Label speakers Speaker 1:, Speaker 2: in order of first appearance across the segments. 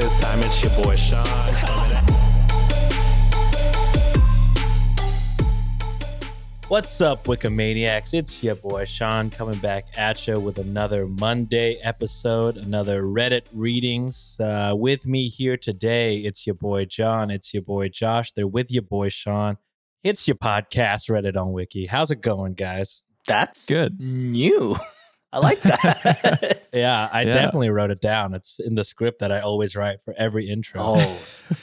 Speaker 1: Power.
Speaker 2: For the fifth time, it's your boy Sean. coming
Speaker 3: What's up, Wikimaniacs? It's your boy Sean coming back at you with another Monday episode, another Reddit readings. Uh, with me here today, it's your boy John, it's your boy Josh. They're with your boy Sean. It's your podcast, Reddit on Wiki. How's it going, guys?
Speaker 1: That's
Speaker 4: Good.
Speaker 1: new. I like that.
Speaker 3: Yeah, I
Speaker 4: Yeah.
Speaker 3: definitely wrote it down. It's in the script that I always write for every intro.
Speaker 1: oh,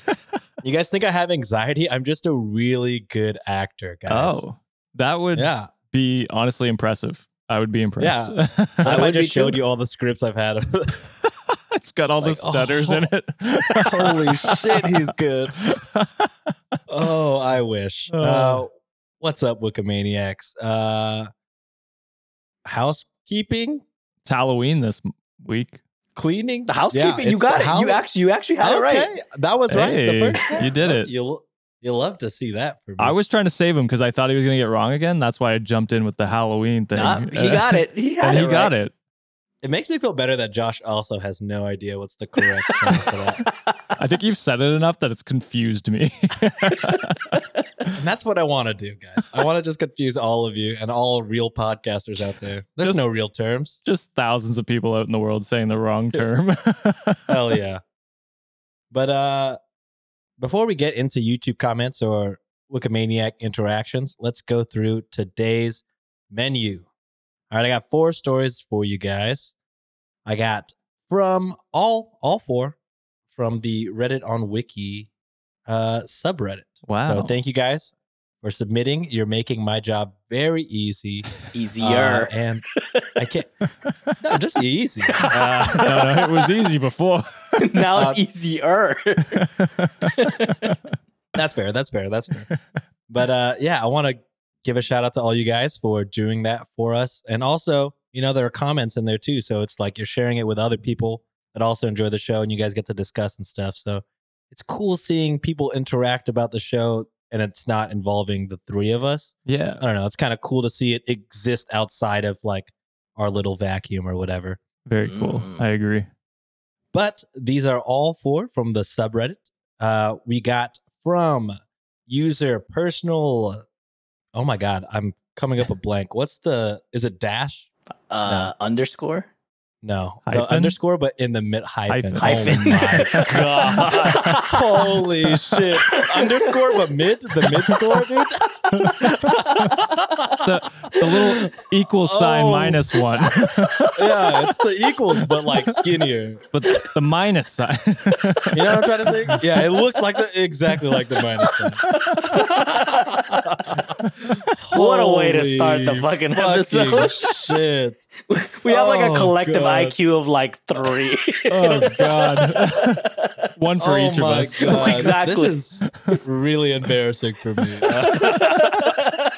Speaker 3: You guys think I have anxiety? I'm just a really good actor, guys.
Speaker 4: Oh, that would
Speaker 3: yeah.
Speaker 4: be honestly impressive. I would be impressed.
Speaker 3: What if I
Speaker 1: would be
Speaker 3: just showed
Speaker 1: too.
Speaker 3: you all the scripts I've had?
Speaker 4: it's got all
Speaker 3: Like,
Speaker 4: the stutters in it.
Speaker 3: Holy shit, he's good. oh, I wish.
Speaker 4: Oh.
Speaker 3: Uh, what's up, Wikimaniacs? Uh, housekeeping,
Speaker 4: It's Halloween this week.
Speaker 3: cleaning,
Speaker 1: the housekeeping.
Speaker 3: Yeah,
Speaker 1: you got it.
Speaker 3: how-
Speaker 1: You actually, you actually had
Speaker 3: okay,
Speaker 1: it right.
Speaker 3: that was right. The first time.
Speaker 4: you did it.
Speaker 3: You you love to see that for me.
Speaker 4: I was trying to save him because I thought he was going to get wrong again. That's why I jumped in with the Halloween thing.
Speaker 1: Nah, he got it. He had
Speaker 4: and
Speaker 1: it.
Speaker 4: he got it.
Speaker 3: It makes me feel better that Josh also has no idea what's the correct term for that.
Speaker 4: I think you've said it enough that it's confused me.
Speaker 3: And that's what I want to do, guys. I want to just confuse all of you and all real podcasters out there. There's
Speaker 4: Just-
Speaker 3: no real terms.
Speaker 4: Just thousands of people out in the world saying the wrong term.
Speaker 3: Hell yeah. But uh before we get into YouTube comments or Wikimaniac interactions, let's go through today's menu. All right, I got four stories for you guys. I got from all all four from the Reddit on Wiki uh subreddit.
Speaker 4: wow.
Speaker 3: So thank you guys for submitting. You're making my job very easy. Uh,
Speaker 1: Easier.
Speaker 3: and I can't no, just easy. Uh,
Speaker 4: no, no, it was easy before.
Speaker 1: now
Speaker 3: uh,
Speaker 1: it's easier.
Speaker 3: That's fair. That's fair. That's fair. but uh, yeah, I want to give a shout out to all you guys for doing that for us. And also, you know, there are comments in there too. So it's like you're sharing it with other people that also enjoy the show and you guys get to discuss and stuff. So it's cool seeing people interact about the show and it's not involving the three of us.
Speaker 4: yeah.
Speaker 3: I don't know. It's kind of cool to see it exist outside of like our little vacuum or whatever.
Speaker 4: Very cool.
Speaker 1: Mm.
Speaker 4: I agree.
Speaker 3: But these are all four from the subreddit. Uh, we got from user personal. Oh my god, I'm coming up a blank. What's the? Is it dash?
Speaker 1: uh, Underscore.
Speaker 3: No, the underscore, but in the mid hyphen.
Speaker 1: Hyphen.
Speaker 3: Oh my god! Holy shit! Underscore, but mid. The mid score, dude.
Speaker 4: The, the little equal sign
Speaker 3: Oh.
Speaker 4: minus one,
Speaker 3: yeah, it's the equals, but like skinnier.
Speaker 4: but the minus sign.
Speaker 3: You know what I'm trying to think? Yeah, it looks like the exactly like the minus sign.
Speaker 1: What a way to start the fucking
Speaker 3: fucking
Speaker 1: episode.
Speaker 3: shit.
Speaker 1: we have like a
Speaker 3: Oh,
Speaker 1: collective
Speaker 3: God.
Speaker 1: IQ of like three.
Speaker 4: oh God. one for
Speaker 3: oh
Speaker 4: each of us.
Speaker 3: God.
Speaker 1: Exactly.
Speaker 3: This is really embarrassing for me.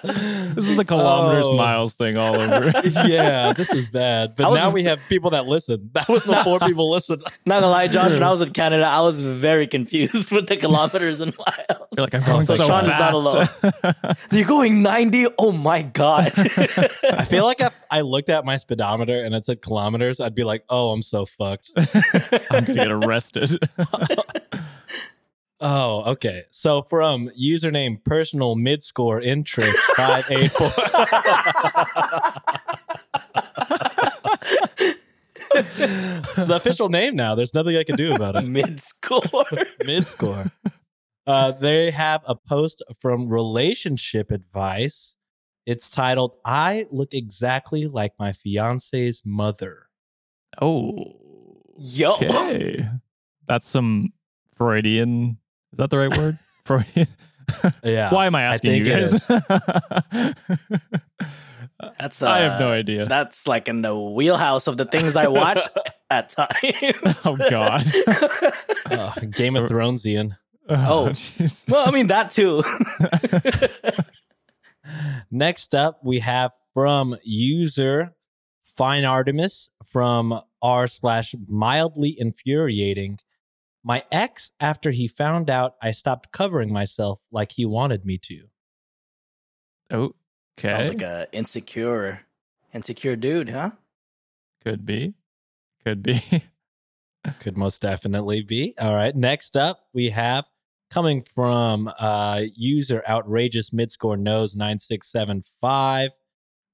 Speaker 4: This is the kilometers
Speaker 3: Oh.
Speaker 4: miles thing all over.
Speaker 3: yeah, this is bad. But
Speaker 1: I was-
Speaker 3: now we have people that listen. That was before people listened.
Speaker 1: Not gonna lie, Josh, when I was in Canada, I was very confused with the kilometers and miles.
Speaker 4: You're like, I'm going
Speaker 1: So
Speaker 4: so,
Speaker 1: Sean is not
Speaker 4: fast.
Speaker 1: You're going 90? Oh my God.
Speaker 3: I feel like if I looked at my speedometer and it said kilometers, I'd be like, oh, I'm so fucked.
Speaker 4: I'm gonna get arrested.
Speaker 3: Oh, okay. So from username personal mid score interest five eight four. It's the official name now. There's nothing I can do about it.
Speaker 1: Mid score.
Speaker 3: Mid score. Uh, they have a post from Relationship Advice. It's titled "I look exactly like my fiance's mother."
Speaker 4: oh,
Speaker 1: Yo.
Speaker 4: okay. That's some Freudian. Is that the right word? Freudian.
Speaker 3: Yeah.
Speaker 4: Why am I asking you
Speaker 3: think it
Speaker 4: guys?
Speaker 1: That's uh,
Speaker 4: I have no idea.
Speaker 1: That's like in the wheelhouse of the things I watch at times.
Speaker 4: oh God.
Speaker 3: Uh, Game of Thrones, Ian.
Speaker 1: Oh.
Speaker 4: jeez.
Speaker 1: well, I mean that too.
Speaker 3: Next up, we have from user Fine Artemis from r slash mildly infuriating. My ex, after he found out I stopped covering myself like he wanted me to.
Speaker 4: Oh, okay.
Speaker 1: Sounds
Speaker 4: okay.
Speaker 1: like a insecure, insecure dude, huh?
Speaker 4: Could be. Could be.
Speaker 3: Could most definitely be. All right. Next up, we have coming from uh, user outrageous midscore knows 9675.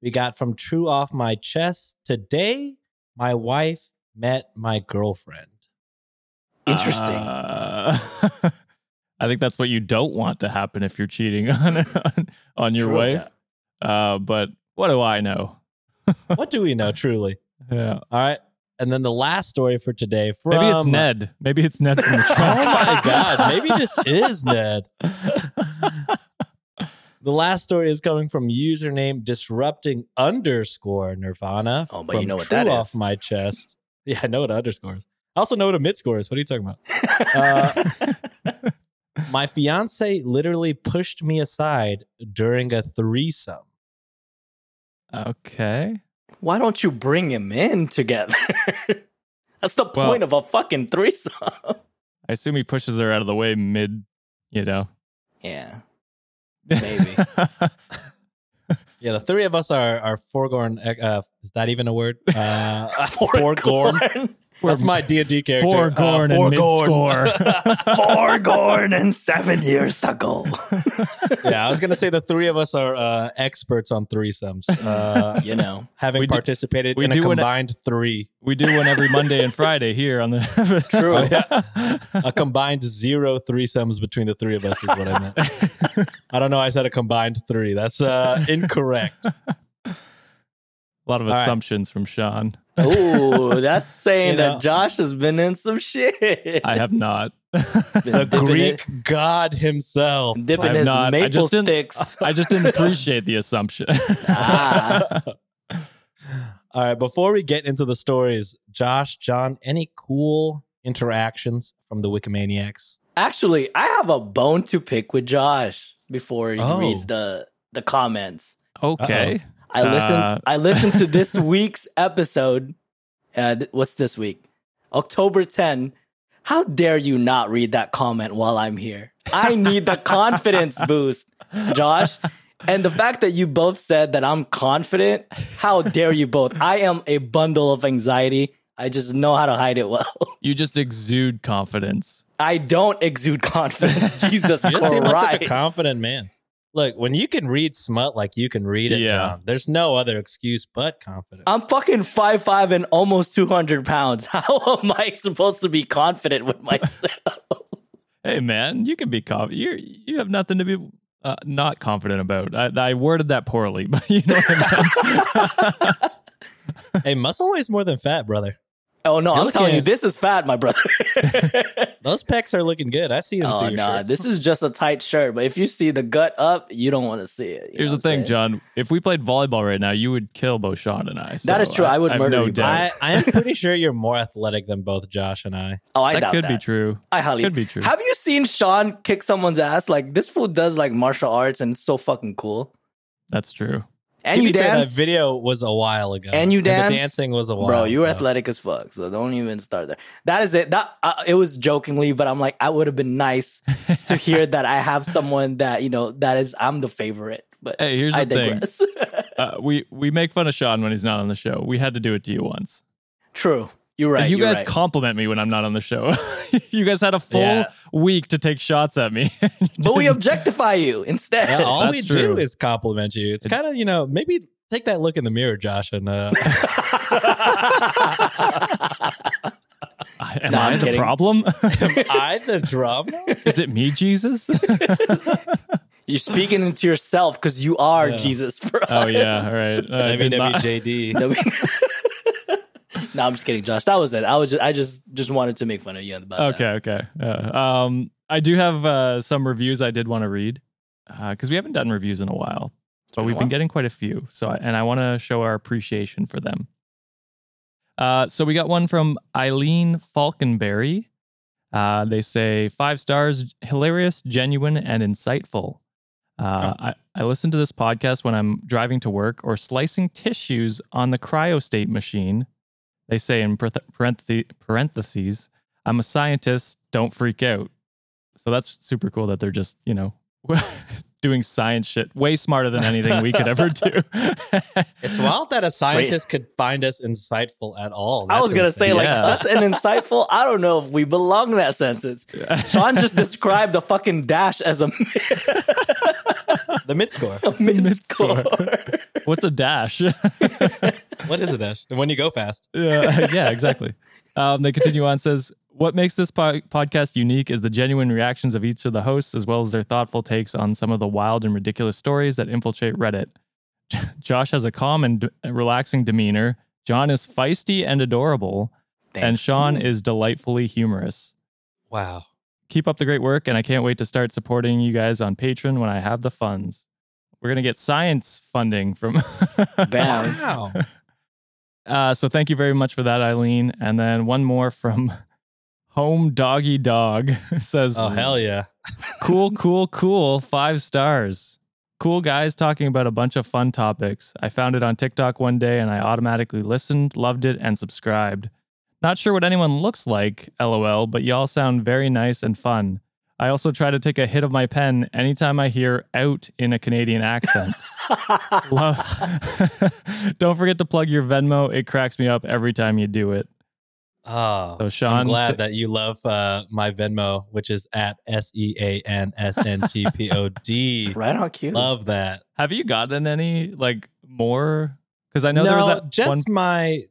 Speaker 3: We got from True Off My Chest. Today, my wife met my girlfriend.
Speaker 1: Interesting.
Speaker 4: Uh, I think that's what you don't want to happen if you're cheating on on, on your
Speaker 1: True,
Speaker 4: wife. Uh, but what do I know?
Speaker 3: what do we know, truly?
Speaker 4: Yeah.
Speaker 3: All right. And then the last story for today from
Speaker 4: Maybe it's Ned. Maybe it's Ned from the
Speaker 3: Oh my. God. Maybe this is Ned. The last story is coming from username disrupting underscore Nirvana.
Speaker 1: Oh, but you know what
Speaker 3: True
Speaker 1: that
Speaker 3: off
Speaker 1: is.
Speaker 3: my chest. Yeah, I know what underscore is. I also know what a mid score is. What are you talking about? Uh, my fiance literally pushed me aside during a threesome.
Speaker 4: okay.
Speaker 1: Why don't you bring him in together? That's the
Speaker 4: Well-
Speaker 1: point of a fucking threesome.
Speaker 4: I assume he pushes her out of the way mid, you know.
Speaker 1: yeah. Maybe.
Speaker 3: Yeah, the three of us are are foregone. Uh, is that even a word? Uh, foregone.
Speaker 1: Foregone.
Speaker 3: That's my D and D character.
Speaker 4: Foregone and mid-score.
Speaker 1: Foregone and seven years ago.
Speaker 3: yeah, I was gonna say the three of us are uh, experts on threesomes, uh,
Speaker 1: you know.
Speaker 3: having
Speaker 4: We do-
Speaker 3: participated
Speaker 4: we
Speaker 3: in a
Speaker 4: do an-
Speaker 3: combined three,
Speaker 4: we do one every Monday and Friday here on the
Speaker 1: True.
Speaker 3: Oh, yeah. a combined zero threesomes between the three of us is what I meant. I don't know. I said a combined three. That's uh, incorrect.
Speaker 4: A lot of
Speaker 3: All right.
Speaker 4: assumptions from Sean.
Speaker 1: Ooh, that's saying
Speaker 3: You know-
Speaker 1: that Josh has been in some shit.
Speaker 4: I have not.
Speaker 3: The Greek
Speaker 1: it-
Speaker 3: god himself.
Speaker 1: dipping
Speaker 4: I'm
Speaker 1: his
Speaker 4: not. I just didn't-
Speaker 1: sticks.
Speaker 4: I just didn't appreciate the assumption.
Speaker 1: Ah.
Speaker 3: All right. Before we get into the stories, Josh, John, any cool interactions from the Wikimaniacs?
Speaker 1: Actually, I have a bone to pick with Josh before he
Speaker 3: Oh.
Speaker 1: reads the the comments.
Speaker 4: okay.
Speaker 1: I listened.
Speaker 4: Uh.
Speaker 1: I listened to this week's episode. Uh, th- what's this week? October 10. How dare you not read that comment while I'm here? I need the confidence boost, Josh. And the fact that you both said that I'm confident, how dare you both? I am a bundle of anxiety. I just know how to hide it well.
Speaker 4: You just exude confidence.
Speaker 1: I don't exude confidence. Jesus
Speaker 3: You just seem like such a confident man. Look, when you can read smut like you can read it,
Speaker 4: Yeah.
Speaker 3: John, there's no other excuse but confidence.
Speaker 1: I'm fucking five five and almost 200 pounds. How am I supposed to be confident with myself?
Speaker 4: Hey man, you can be confident. You you have nothing to be uh, not confident about. I, I worded that poorly, but you know what I meant.
Speaker 3: hey, muscle weighs more than fat, brother.
Speaker 1: Oh no,
Speaker 3: You're
Speaker 1: I'm telling you, this is fat, my brother.
Speaker 3: Those pecs are looking good. I see them
Speaker 1: oh no,
Speaker 3: shirts.
Speaker 1: this is just a tight shirt. But if you see the gut up, you don't want to see it.
Speaker 4: Here's the thing,
Speaker 1: saying?
Speaker 4: John. If we played volleyball right now, you would kill both Sean and I.
Speaker 1: That is true. I would
Speaker 4: have
Speaker 1: murder
Speaker 4: no
Speaker 1: you
Speaker 4: doubt.
Speaker 3: I, I am pretty sure you're more athletic than both Josh and I.
Speaker 1: Oh, I
Speaker 4: that
Speaker 1: doubt
Speaker 4: could
Speaker 1: that.
Speaker 4: Could be true.
Speaker 1: I highly
Speaker 4: Could be true.
Speaker 1: Have you seen Sean kick someone's ass? Like this fool does like martial arts and it's so fucking cool.
Speaker 4: That's true.
Speaker 1: And
Speaker 3: to
Speaker 1: you
Speaker 3: be fair,
Speaker 1: dance,
Speaker 3: that video was a while ago.
Speaker 1: And you dance.
Speaker 3: the dancing was a while
Speaker 1: bro. You're
Speaker 3: ago.
Speaker 1: athletic as fuck. So don't even start there. That is it. That uh, it was jokingly, but I'm like, I would have been nice to hear that I have someone that you know that is I'm the favorite. But
Speaker 4: Hey, here's the
Speaker 1: I
Speaker 4: thing. Uh, we we make fun of Sean when he's not on the show. We had to do it to you once.
Speaker 1: True. You're right.
Speaker 4: And you
Speaker 1: you're
Speaker 4: guys
Speaker 1: right.
Speaker 4: compliment me when I'm not on the show. you guys had a full
Speaker 3: Yeah.
Speaker 4: week to take shots at me.
Speaker 1: but we objectify you instead.
Speaker 3: Yeah, all we
Speaker 4: That's
Speaker 3: do is compliment you. It's kind of you know maybe take that look in the mirror, Josh, and uh,
Speaker 4: Am
Speaker 1: No,
Speaker 4: I
Speaker 1: I'm
Speaker 4: the problem?
Speaker 3: Am I the drama.
Speaker 4: Is it me, Jesus?
Speaker 1: You're speaking into yourself because you are
Speaker 3: Yeah.
Speaker 1: Jesus for us.
Speaker 4: oh yeah, all right. Uh, I did not-
Speaker 3: WWJD.
Speaker 1: No, I'm just kidding, Josh. That was it. I was just, I just just wanted to make fun of you about
Speaker 4: Okay, okay. Uh, um, I do have uh, some reviews I did want to read. because we haven't done reviews in a while, but we've been getting quite a few. So, I- and I want to show our appreciation for them. Uh, so we got one from Eileen Falconberry. Uh, they say five stars, hilarious, genuine, and insightful. Uh, I, I listen to this podcast when I'm driving to work or slicing tissues on the cryostat machine. They say in parentheses, I'm a scientist, don't freak out. So that's super cool that they're just, you know, doing science shit way smarter than anything we could ever do.
Speaker 3: It's wild that a scientist could find us insightful at all.
Speaker 1: I was gonna say like
Speaker 4: Yeah.
Speaker 1: us and insightful. I don't know if we belong in that sentence. Sean just described the fucking dash as a
Speaker 3: the mid score.
Speaker 1: mid score.
Speaker 4: What's a dash?
Speaker 3: What is it, Dash? And when you go fast.
Speaker 4: yeah, yeah, exactly. Um, they continue on says, What makes this po- podcast unique is the genuine reactions of each of the hosts, as well as their thoughtful takes on some of the wild and ridiculous stories that infiltrate Reddit. Josh has a calm and d- relaxing demeanor. John is feisty and adorable, and Sean is delightfully humorous.
Speaker 3: Wow.
Speaker 4: Keep up the great work, and I can't wait to start supporting you guys on Patreon when I have the funds. We're gonna get science funding from.
Speaker 1: Bam.
Speaker 3: Wow.
Speaker 4: Uh, so thank you very much for that, Eileen. And then one more from Home Doggy Dog says,
Speaker 3: Oh hell yeah.
Speaker 4: cool, cool, cool. Five stars. Cool guys talking about a bunch of fun topics. I found it on TikTok one day and I automatically listened, loved it, and subscribed. Not sure what anyone looks like, lol, but y'all sound very nice and fun. I also try to take a hit of my pen anytime I hear out in a Canadian accent. Love. Don't forget to plug your Venmo. It cracks me up every time you do it.
Speaker 3: Oh,
Speaker 4: So, Sean,
Speaker 3: I'm glad that you love uh, my Venmo, which is at S E A N S N T P O D.
Speaker 1: right on cue.
Speaker 3: Love that.
Speaker 4: Have you gotten any like more? Because I know
Speaker 3: no,
Speaker 4: there was that
Speaker 3: just
Speaker 4: one.
Speaker 3: my,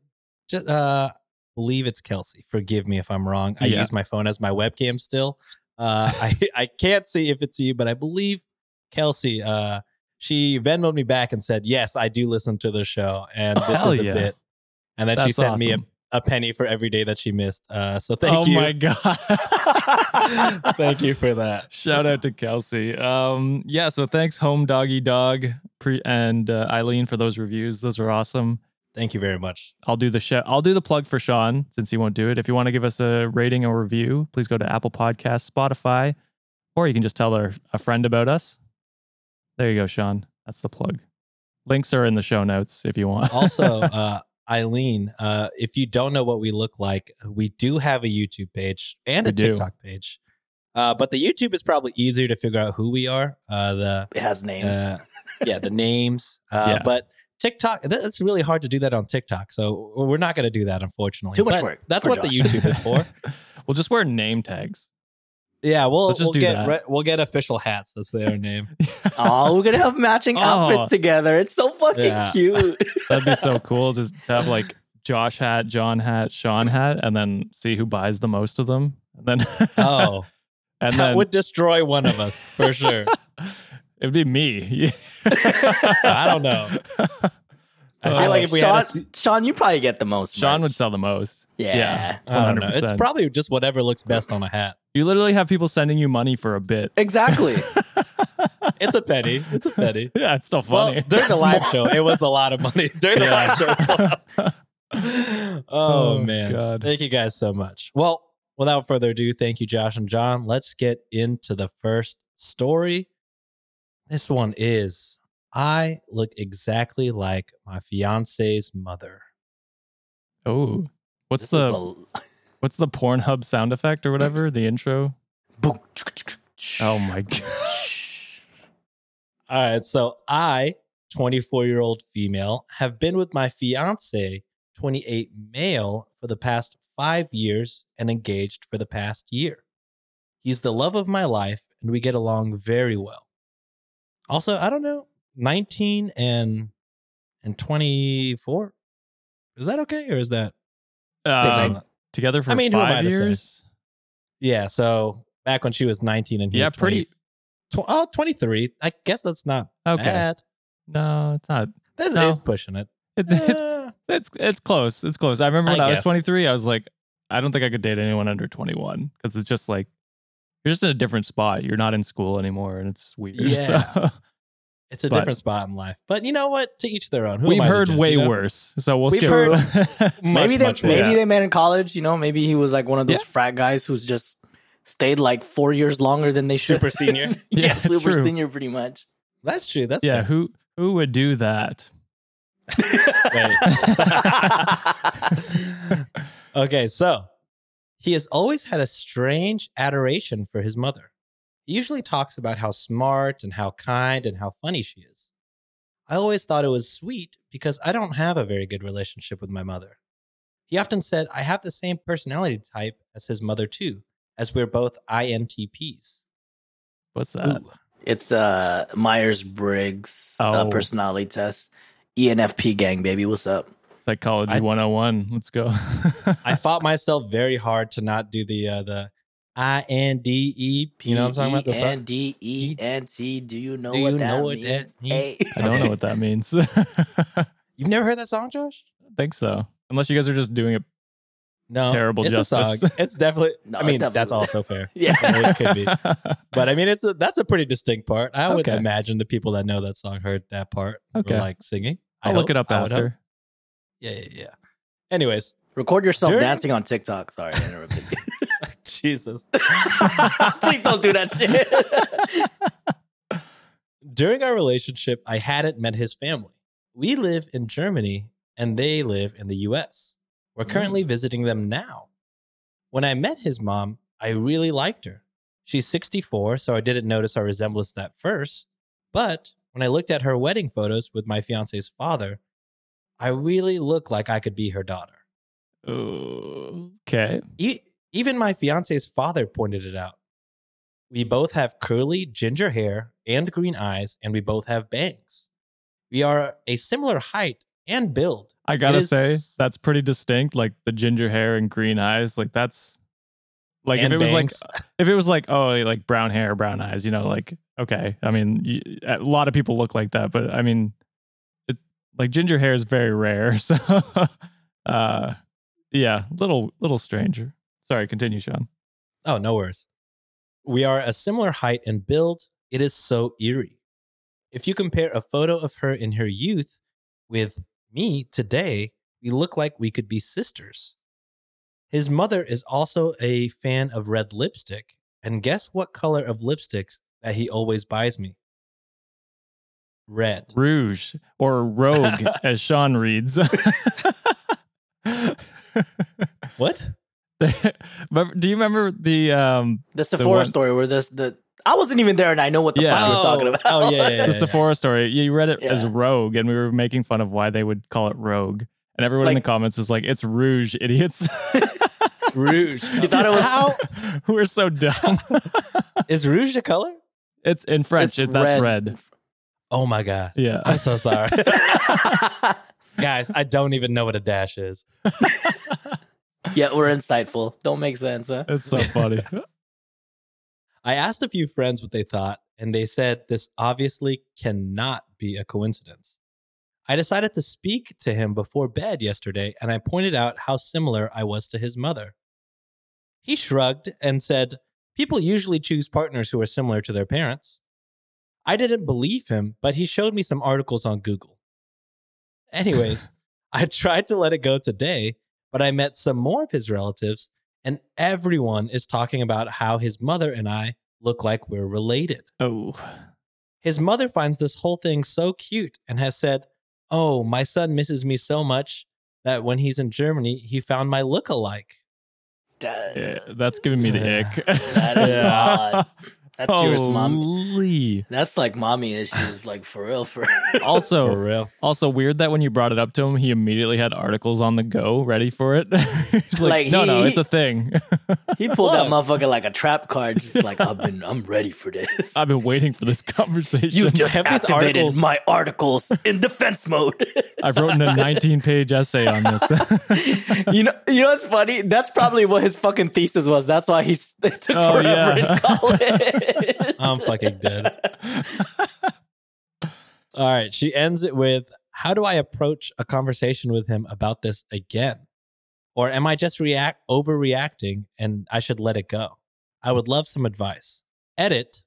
Speaker 3: just uh, believe it's Kelsey. Forgive me if I'm wrong. I
Speaker 4: Yeah.
Speaker 3: use my phone as my webcam still. Uh, I I can't see if it's you, but I believe Kelsey. Uh, she Venmoed me back and said, "Yes, I do listen to the show, and this
Speaker 4: Hell
Speaker 3: is a
Speaker 4: yeah.
Speaker 3: bit." And then she
Speaker 4: That's
Speaker 3: sent me a,
Speaker 4: awesome.
Speaker 3: a penny for every day that she missed. Uh, so thank you.
Speaker 4: oh
Speaker 3: you,
Speaker 4: my god!
Speaker 3: thank you for that.
Speaker 4: Shout out to Kelsey. Um, yeah. So thanks, Home Doggy Dog, pre- and uh, Eileen for those reviews. Those are awesome.
Speaker 3: Thank you very much.
Speaker 4: I'll do the show. I'll do the plug for Sean since he won't do it. If you want to give us a rating or review, please go to Apple Podcasts, Spotify, or you can just tell a, a friend about us. There you go, Sean. That's the plug. Links are in the show notes if you want.
Speaker 3: also uh eileen uh if you don't know what we look like we do have a youtube page and
Speaker 4: We
Speaker 3: a
Speaker 4: do.
Speaker 3: tiktok page uh but the youtube is probably easier to figure out who we are uh the
Speaker 1: It has names.
Speaker 3: uh, yeah the names uh
Speaker 4: Yeah.
Speaker 3: but tiktok th- it's really hard to do that on tiktok so we're not going to do that unfortunately
Speaker 1: Too much
Speaker 3: But
Speaker 1: work
Speaker 3: that's
Speaker 1: for
Speaker 3: what the youtube is for
Speaker 4: we'll just wear name tags.
Speaker 3: yeah we'll,
Speaker 4: Let's just
Speaker 3: we'll
Speaker 4: do
Speaker 3: get
Speaker 4: that.
Speaker 3: re- we'll get official hats that's their name
Speaker 1: oh, we're gonna have matching
Speaker 4: Oh.
Speaker 1: outfits together. It's so fucking
Speaker 3: Yeah.
Speaker 1: cute.
Speaker 4: That'd be so cool just to have like Josh hat, John hat, Sean hat, and then see who buys the most of them. And then
Speaker 3: oh
Speaker 4: and
Speaker 3: that
Speaker 4: then
Speaker 3: would destroy one of us for sure
Speaker 4: it'd be me.
Speaker 3: I don't know. I feel like if we
Speaker 1: Sean,
Speaker 3: had a, s-
Speaker 1: Sean, you probably get the most.
Speaker 4: Sean
Speaker 1: merch.
Speaker 4: would sell the most.
Speaker 1: Yeah.
Speaker 3: I don't know. It's probably just whatever looks best on a hat.
Speaker 4: You literally have people sending you money for a bit.
Speaker 1: exactly.
Speaker 3: It's a penny. It's a penny.
Speaker 4: Yeah, it's still
Speaker 3: Well,
Speaker 4: funny.
Speaker 3: during the live show, it was a lot of money. During the
Speaker 4: Yeah.
Speaker 3: live show, it was a lot. oh,
Speaker 4: Oh,
Speaker 3: man.
Speaker 4: God.
Speaker 3: Thank you guys so much. Well, without further ado, thank you, Josh and John. Let's get into the first story. This one is I look exactly like my fiance's mother.
Speaker 4: oh, what's
Speaker 1: This
Speaker 4: the what's the Pornhub sound effect or whatever? The intro.
Speaker 1: Boom.
Speaker 4: Oh my god.
Speaker 3: All right. So I, 24 year old female, have been with my fiance, 28 male, for the past five years and engaged for the past year. He's the love of my life and we get along very well. Also, I don't know, 19 and and 24. Is that okay or is that
Speaker 4: Um, together for
Speaker 3: I mean, who am I
Speaker 4: five years.
Speaker 3: Yeah, so back when she was 19 and he
Speaker 4: Yeah,
Speaker 3: was 20
Speaker 4: pretty.
Speaker 3: tw- oh, 23. I guess that's not
Speaker 4: Okay.
Speaker 3: bad.
Speaker 4: No, it's not.
Speaker 3: That
Speaker 4: No.
Speaker 3: is pushing it.
Speaker 4: It's, it's
Speaker 3: Eh,
Speaker 4: it's it's close. It's close. I remember when
Speaker 3: I
Speaker 4: I, was 23, I was like, I don't think I could date anyone under 21 because it's just like you're just in a different spot. You're not in school anymore, and it's weird.
Speaker 3: Yeah.
Speaker 4: So,
Speaker 3: It's a
Speaker 4: But-
Speaker 3: different spot in life. But you know what? To each their own. Who
Speaker 4: we've heard
Speaker 3: judge,
Speaker 4: way
Speaker 3: you know?
Speaker 4: worse. So we'll
Speaker 1: We've
Speaker 4: skip.
Speaker 1: heard- maybe they
Speaker 3: much
Speaker 1: maybe
Speaker 3: worse.
Speaker 1: they met in college. You know, maybe he was like one of those
Speaker 3: Yeah.
Speaker 1: frat guys who's just stayed like four years longer than they should.
Speaker 3: Super senior.
Speaker 1: yeah,
Speaker 4: Yeah,
Speaker 1: super
Speaker 4: true.
Speaker 1: senior, pretty much.
Speaker 3: That's true. That's
Speaker 4: yeah,
Speaker 3: fair.
Speaker 4: who who would do that?
Speaker 3: okay, so he has always had a strange adoration for his mother. He usually talks about how smart and how kind and how funny she is. I always thought it was sweet because I don't have a very good relationship with my mother. He often said, I have the same personality type as his mother, too, as we're both INTPs.
Speaker 4: What's that?
Speaker 3: Ooh.
Speaker 1: it's uh Myers Briggs uh,
Speaker 4: Oh.
Speaker 1: personality test. ENFP gang, baby. What's up?
Speaker 4: Psychology
Speaker 3: I-
Speaker 4: 101. Let's go.
Speaker 3: I fought myself very hard to not do the uh, the I N D E. You know what I'm talking about? The song?
Speaker 1: N D E N T. Do you know
Speaker 3: Do
Speaker 1: what
Speaker 3: you
Speaker 1: that
Speaker 3: know what
Speaker 1: means?
Speaker 3: that means?
Speaker 4: I don't know what that means.
Speaker 3: You've never heard that song, Josh?
Speaker 4: I think so. Unless you guys are just doing it.
Speaker 3: No,
Speaker 4: Terrible
Speaker 3: it's a
Speaker 4: justice.
Speaker 3: song. It's definitely.
Speaker 1: No,
Speaker 3: I
Speaker 1: it's
Speaker 3: mean, that's also fair.
Speaker 1: Yeah.
Speaker 3: it could be. But I mean, it's a, that's a pretty distinct part. I would
Speaker 4: Okay.
Speaker 3: imagine the people that know that song heard that part.
Speaker 4: Okay.
Speaker 3: Were like singing. I
Speaker 4: I'll look
Speaker 3: hope.
Speaker 4: it up
Speaker 3: I
Speaker 4: after.
Speaker 3: Yeah, yeah, yeah. Anyways,
Speaker 1: Record yourself
Speaker 3: During-
Speaker 1: dancing on TikTok. Sorry, I interrupted.
Speaker 3: Jesus.
Speaker 1: Please don't do that shit.
Speaker 3: During our relationship, I hadn't met his family. We live in Germany and they live in the US. We're currently mm. visiting them now. When I met his mom, I really liked her. She's 64, so I didn't notice our resemblance at first. But when I looked at her wedding photos with my fiance's father, I really look like I could be her daughter.
Speaker 4: okay.
Speaker 3: E- even my fiance's father pointed it out. We both have curly ginger hair and green eyes, and we both have bangs. We are a similar height and build.
Speaker 4: I gotta
Speaker 3: is-
Speaker 4: say, that's pretty distinct. Like the ginger hair and green eyes. Like that's like
Speaker 3: and
Speaker 4: if it was like uh, if it was like oh like brown hair, brown eyes. You know, like okay. I mean, a lot of people look like that, but I mean, like ginger hair is very rare. So, uh, yeah, little little stranger. Sorry, continue, Sean.
Speaker 3: Oh, no worries. We are a similar height and build. It is so eerie. If you compare a photo of her in her youth with me today, we look like we could be sisters. His mother is also a fan of red lipstick. And guess what color of lipsticks that he always buys me? Red.
Speaker 4: Rouge or Rogue, as Sean reads.
Speaker 3: What?
Speaker 4: Do you remember the um
Speaker 1: The Sephora
Speaker 4: one-
Speaker 1: story where this the I wasn't even there and I know what the
Speaker 4: Yeah.
Speaker 1: fuck you're talking about.
Speaker 3: Oh, yeah, yeah,
Speaker 4: the
Speaker 3: yeah.
Speaker 4: Sephora story? You read it as Rogue, and we were making fun of why they would call it Rogue, and everyone in the comments was like, "It's Rouge, idiots."
Speaker 3: Rouge.
Speaker 1: You thought it was-
Speaker 3: How
Speaker 4: we're so dumb.
Speaker 3: is rouge the color?
Speaker 4: it's in French.
Speaker 1: It's
Speaker 4: it, that's red.
Speaker 3: Oh my God.
Speaker 4: Yeah.
Speaker 3: I'm so sorry. Guys, I don't even know what a dash is.
Speaker 1: yeah, we're insightful. Don't make sense, huh?
Speaker 4: It's so funny.
Speaker 3: I asked a few friends what they thought, and they said this obviously cannot be a coincidence. I decided to speak to him before bed yesterday, and I pointed out how similar I was to his mother. He shrugged and said, People usually choose partners who are similar to their parents. I didn't believe him, but he showed me some articles on Google. Anyways, I tried to let it go today, but I met some more of his relatives, and everyone is talking about how his mother and I look like we're related.
Speaker 4: oh,
Speaker 3: His mother finds this whole thing so cute and has said, Oh, my son misses me so much that when he's in Germany, he found my look-alike.
Speaker 4: Yeah, that's giving me the ick.
Speaker 1: That is odd. That's yours, mom.
Speaker 4: Holy.
Speaker 1: That's like mommy issues, like for real, for real.
Speaker 4: Also,
Speaker 3: For real.
Speaker 4: Also weird that when you brought it up to him, he immediately had articles on the go ready for it. He's like,
Speaker 1: Like,
Speaker 4: no, no, it's a thing.
Speaker 1: he pulled that motherfucker like a trap card, just like I've been, I'm ready for this.
Speaker 4: I've been waiting for this conversation.
Speaker 1: You just
Speaker 3: have
Speaker 1: activated
Speaker 3: articles-
Speaker 1: my articles in defense mode.
Speaker 4: I've written a 19 page essay on this.
Speaker 1: you know, you know what's funny? That's probably what his fucking thesis was. That's why he took
Speaker 4: Oh,
Speaker 1: forever
Speaker 4: yeah.
Speaker 1: in college.
Speaker 3: I'm fucking dead. All right. She ends it with How do I approach a conversation with him about this again? Or am I just react overreacting and I should let it go? I would love some advice. Edit.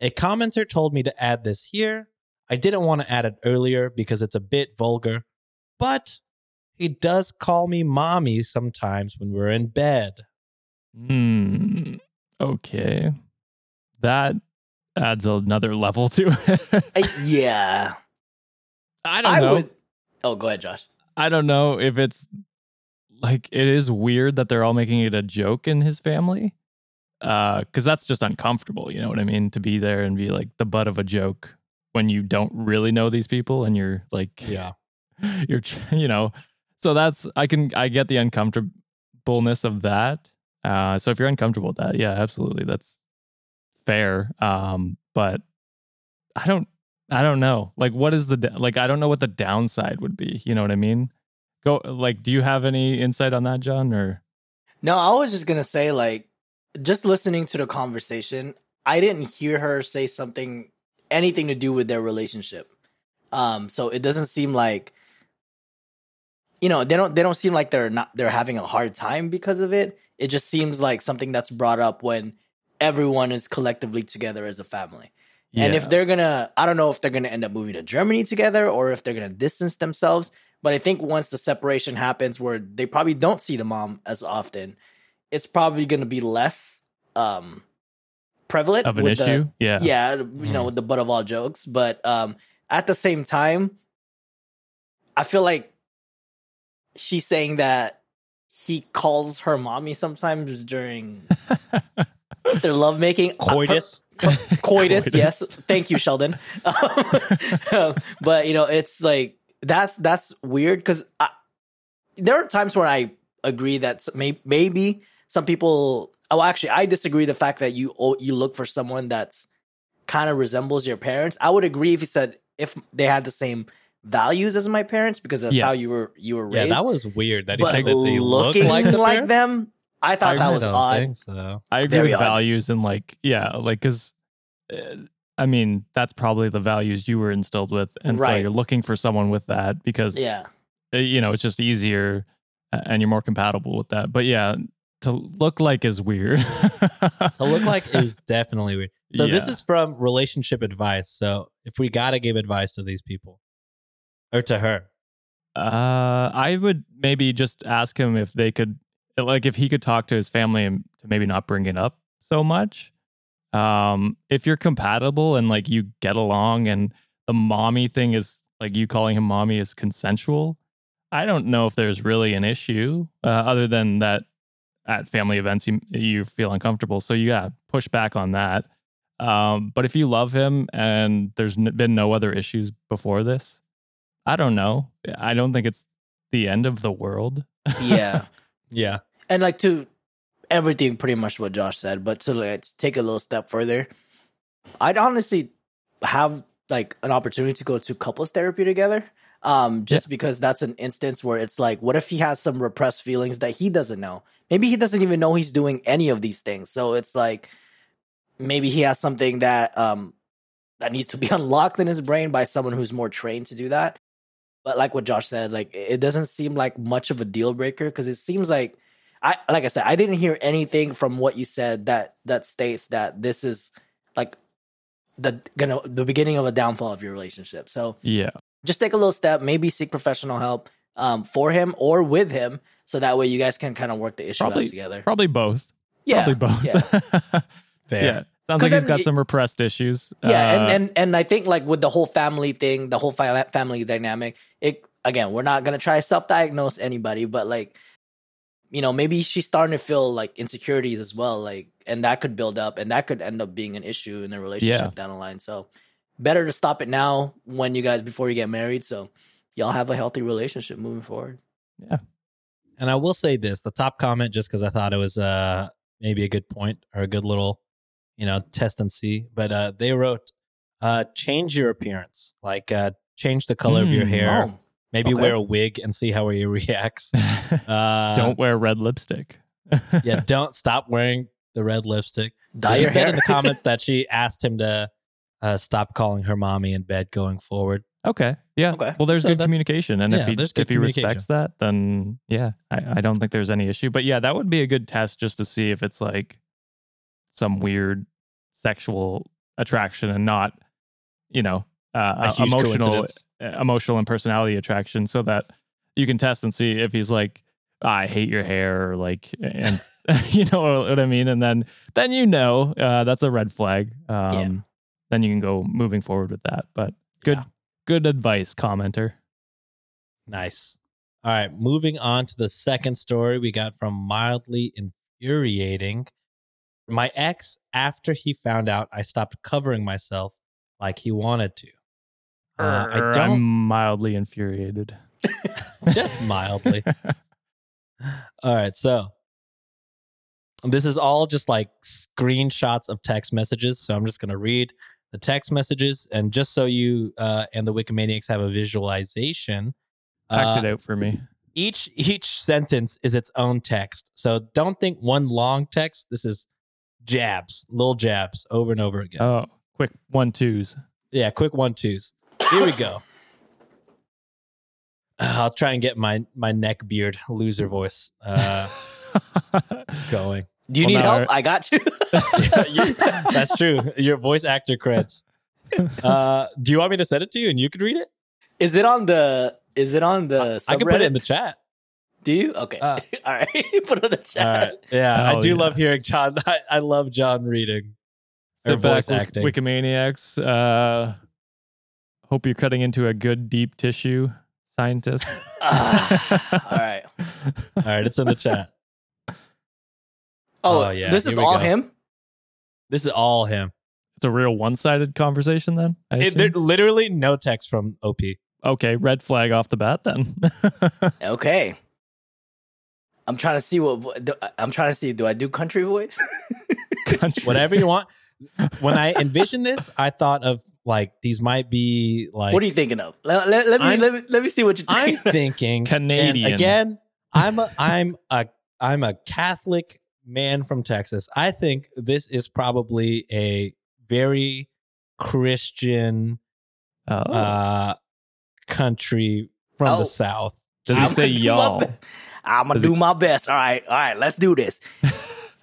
Speaker 3: A commenter told me to add this here. I didn't want to add it earlier because it's a bit vulgar, but he does call me mommy sometimes when we're in bed.
Speaker 4: Hmm. Okay. That adds another level to it.
Speaker 1: Uh, yeah.
Speaker 4: I don't know.
Speaker 1: Oh, go ahead, Josh.
Speaker 4: I don't know if it's like it is weird that they're all making it a joke in his family. Uh, because that's just uncomfortable, you know what I mean? To be there and be like the butt of a joke when you don't really know these people and you're like
Speaker 3: Yeah.
Speaker 4: you're you know so that's i can i get the uncomfortableness of that uh so if you're uncomfortable with that yeah absolutely that's fair um but i don't i don't know like what is the like i don't know what the downside would be you know what i mean go like do you have any insight on that john or
Speaker 1: No, I was just gonna say, like, just listening to the conversation, I didn't hear her say something, anything to do with their relationship. Um, so it doesn't seem like, you know, they don't they don't seem like they're not they're having a hard time because of it. It just seems like something that's brought up when everyone is collectively together as a family. And if they're gonna, I don't know if they're gonna end up moving to Germany together or if they're gonna distance themselves. But I think once the separation happens, where they probably don't see the mom as often, it's probably gonna be less um prevalent
Speaker 4: of an
Speaker 1: with the-
Speaker 4: issue yeah
Speaker 1: yeah, you know, with the butt of all jokes. But um at the same time, I feel like she's saying that he calls her mommy sometimes during their lovemaking.
Speaker 3: Coitus.
Speaker 1: coitus,
Speaker 4: Coitus.
Speaker 1: yes. Thank you, Sheldon. Um, but you know, it's like that's that's weird because there are times where I agree that may, maybe some people. Oh, actually, I disagree. The fact that you oh, you look for someone that's kind of resembles your parents. I would agree if you said if they had the same values as my parents because that's how you were you were raised.
Speaker 3: Yeah, that was weird that he
Speaker 1: but
Speaker 3: said that they look like the parents.
Speaker 1: them, I thought
Speaker 4: I
Speaker 1: that was
Speaker 3: don't
Speaker 1: odd.
Speaker 3: think so.
Speaker 4: I agree
Speaker 1: Very
Speaker 4: with
Speaker 1: odd.
Speaker 4: values and like yeah, like because I mean that's probably the values you were instilled with, and so
Speaker 1: Right.
Speaker 4: you're looking for someone with that because
Speaker 1: Yeah.
Speaker 4: uh, you know it's just easier uh, and you're more compatible with that. But yeah, to look like is weird.
Speaker 3: To look like is definitely weird. So this
Speaker 4: Yeah.
Speaker 3: is from relationship advice. So if we gotta give advice to these people or to her,
Speaker 4: Uh, I would maybe just ask him if they could, like, if he could talk to his family and to maybe not bring it up so much. Um, if you're compatible and like you get along, and the mommy thing is like you calling him mommy is consensual, I don't know if there's really an issue uh, other than that at family events you you feel uncomfortable. So you got push back on that. Um, but if you love him and there's n- been no other issues before this, I don't know. I don't think it's the end of the world.
Speaker 1: Yeah.
Speaker 3: yeah,
Speaker 1: and like to everything pretty much what Josh said, but to like take a little step further, I'd honestly have like an opportunity to go to couples therapy together. Um, just because that's an instance where it's like, what if he has some repressed feelings that he doesn't know? Maybe he doesn't even know he's doing any of these things. So it's like maybe he has something that um that needs to be unlocked in his brain by someone who's more trained to do that. But like what Josh said, like it doesn't seem like much of a deal breaker because it seems like I like I said, I didn't hear anything from what you said that that states that this is like the gonna the beginning of a downfall of your relationship. So
Speaker 4: Yeah.
Speaker 1: just take a little step, maybe seek professional help um for him or with him, so that way you guys can kind of work the issue
Speaker 4: Probably
Speaker 1: out together.
Speaker 4: Probably both.
Speaker 1: yeah,
Speaker 4: Probably both.
Speaker 1: Yeah,
Speaker 3: fair.
Speaker 4: yeah. Sounds
Speaker 1: 'Cause
Speaker 4: like he's got some repressed issues.
Speaker 1: yeah,
Speaker 4: Uh,
Speaker 1: and, and and I think like with the whole family thing, the whole family dynamic, it again, we're not gonna try to self-diagnose anybody, but like, you know, maybe she's starting to feel like insecurities as well, like, and that could build up, and that could end up being an issue in the relationship
Speaker 4: Yeah.
Speaker 1: down the line. So, better to stop it now when you guys before you get married, so y'all have a healthy relationship moving forward. Yeah.
Speaker 3: And I will say this: the top comment, just because I thought it was uh maybe a good point or a good little, you know, test and see. But uh they wrote, uh, change your appearance, like uh, change the color of your
Speaker 4: Mm,
Speaker 3: hair,
Speaker 1: Oh,
Speaker 3: maybe
Speaker 1: okay.
Speaker 3: wear a wig and see how he reacts. Uh,
Speaker 4: Don't wear red lipstick.
Speaker 3: yeah, don't stop wearing the red lipstick.
Speaker 1: dye
Speaker 3: she
Speaker 1: your
Speaker 3: said
Speaker 1: hair
Speaker 3: in the comments that she asked him to uh, stop calling her mommy in bed going forward.
Speaker 4: Okay. Yeah.
Speaker 1: Okay.
Speaker 4: Well, there's
Speaker 3: So
Speaker 4: good communication, and
Speaker 3: yeah,
Speaker 4: if he if he respects that, then yeah, I, I don't think there's any issue. But yeah, that would be a good test just to see if it's like some weird sexual attraction and not, you know,
Speaker 3: A
Speaker 4: uh, emotional, uh, emotional and personality attraction, so that you can test and see if he's like, I hate your hair, or like, and you know what I mean. And then, then you know, uh, that's a red flag. Um, Then you can go moving forward with that. But good,
Speaker 3: Yeah.
Speaker 4: good advice, commenter.
Speaker 3: Nice. All right, moving on to the second story we got from mildly infuriating. My ex, after he found out I stopped covering myself like he wanted to. Uh, I
Speaker 4: I'm mildly infuriated.
Speaker 3: just mildly. All right, so this is all just like screenshots of text messages. So I'm just going to read the text messages, and just so you uh, and the Wikimaniacs have a visualization,
Speaker 4: Act
Speaker 3: uh,
Speaker 4: it out for me.
Speaker 3: each each sentence is its own text. So don't think one long text. This is jabs, little jabs over and over again.
Speaker 4: Oh, quick one twos.
Speaker 3: Yeah, quick one twos. Here we go. I'll try and get my my neck beard loser voice uh, going.
Speaker 1: Do you
Speaker 4: Well,
Speaker 1: need
Speaker 4: now
Speaker 1: help? I got you.
Speaker 3: Yeah, you- that's true. Your voice actor creds. Uh, do you want me to send it to you and you can read it?
Speaker 1: is it on the? Is it on the?
Speaker 3: I can put it in the chat.
Speaker 1: Do you? Okay.
Speaker 3: Uh,
Speaker 1: All right. put it in the chat.
Speaker 3: All right. Yeah, I
Speaker 4: Oh,
Speaker 3: do
Speaker 4: yeah.
Speaker 3: love hearing John. I, I love John reading or
Speaker 4: Sit back,
Speaker 3: voice
Speaker 4: Wik-
Speaker 3: acting.
Speaker 4: Wikimaniacs. Uh, hope you're cutting into a good deep tissue scientist.
Speaker 1: Ah, all right.
Speaker 3: All right, it's in the chat.
Speaker 1: Oh,
Speaker 3: Oh, yeah,
Speaker 1: This is all
Speaker 3: go.
Speaker 1: him.
Speaker 3: This is all him.
Speaker 4: It's a real one-sided conversation then. I
Speaker 3: It, there, literally no text from OP.
Speaker 4: okay, red flag off the bat then.
Speaker 1: Okay. I'm trying to see what what- I'm trying to see. Do I do country voice?
Speaker 4: Country.
Speaker 3: Whatever you want. When I envisioned this, I thought of like these might be like
Speaker 1: what are you thinking of? Let, let- let me let me let me see what you're
Speaker 3: I'm
Speaker 1: thinking.
Speaker 3: thinking
Speaker 4: Canadian.
Speaker 3: again, I'm a I'm a I'm a Catholic man from Texas. I think this is probably a very Christian
Speaker 4: Oh.
Speaker 3: uh country from
Speaker 1: Oh.
Speaker 3: the south.
Speaker 4: Does he
Speaker 1: I'm
Speaker 4: say
Speaker 1: gonna do my
Speaker 4: y'all?
Speaker 1: I'm gonna
Speaker 4: Does he-
Speaker 1: do my best. All right, all right, let's do this.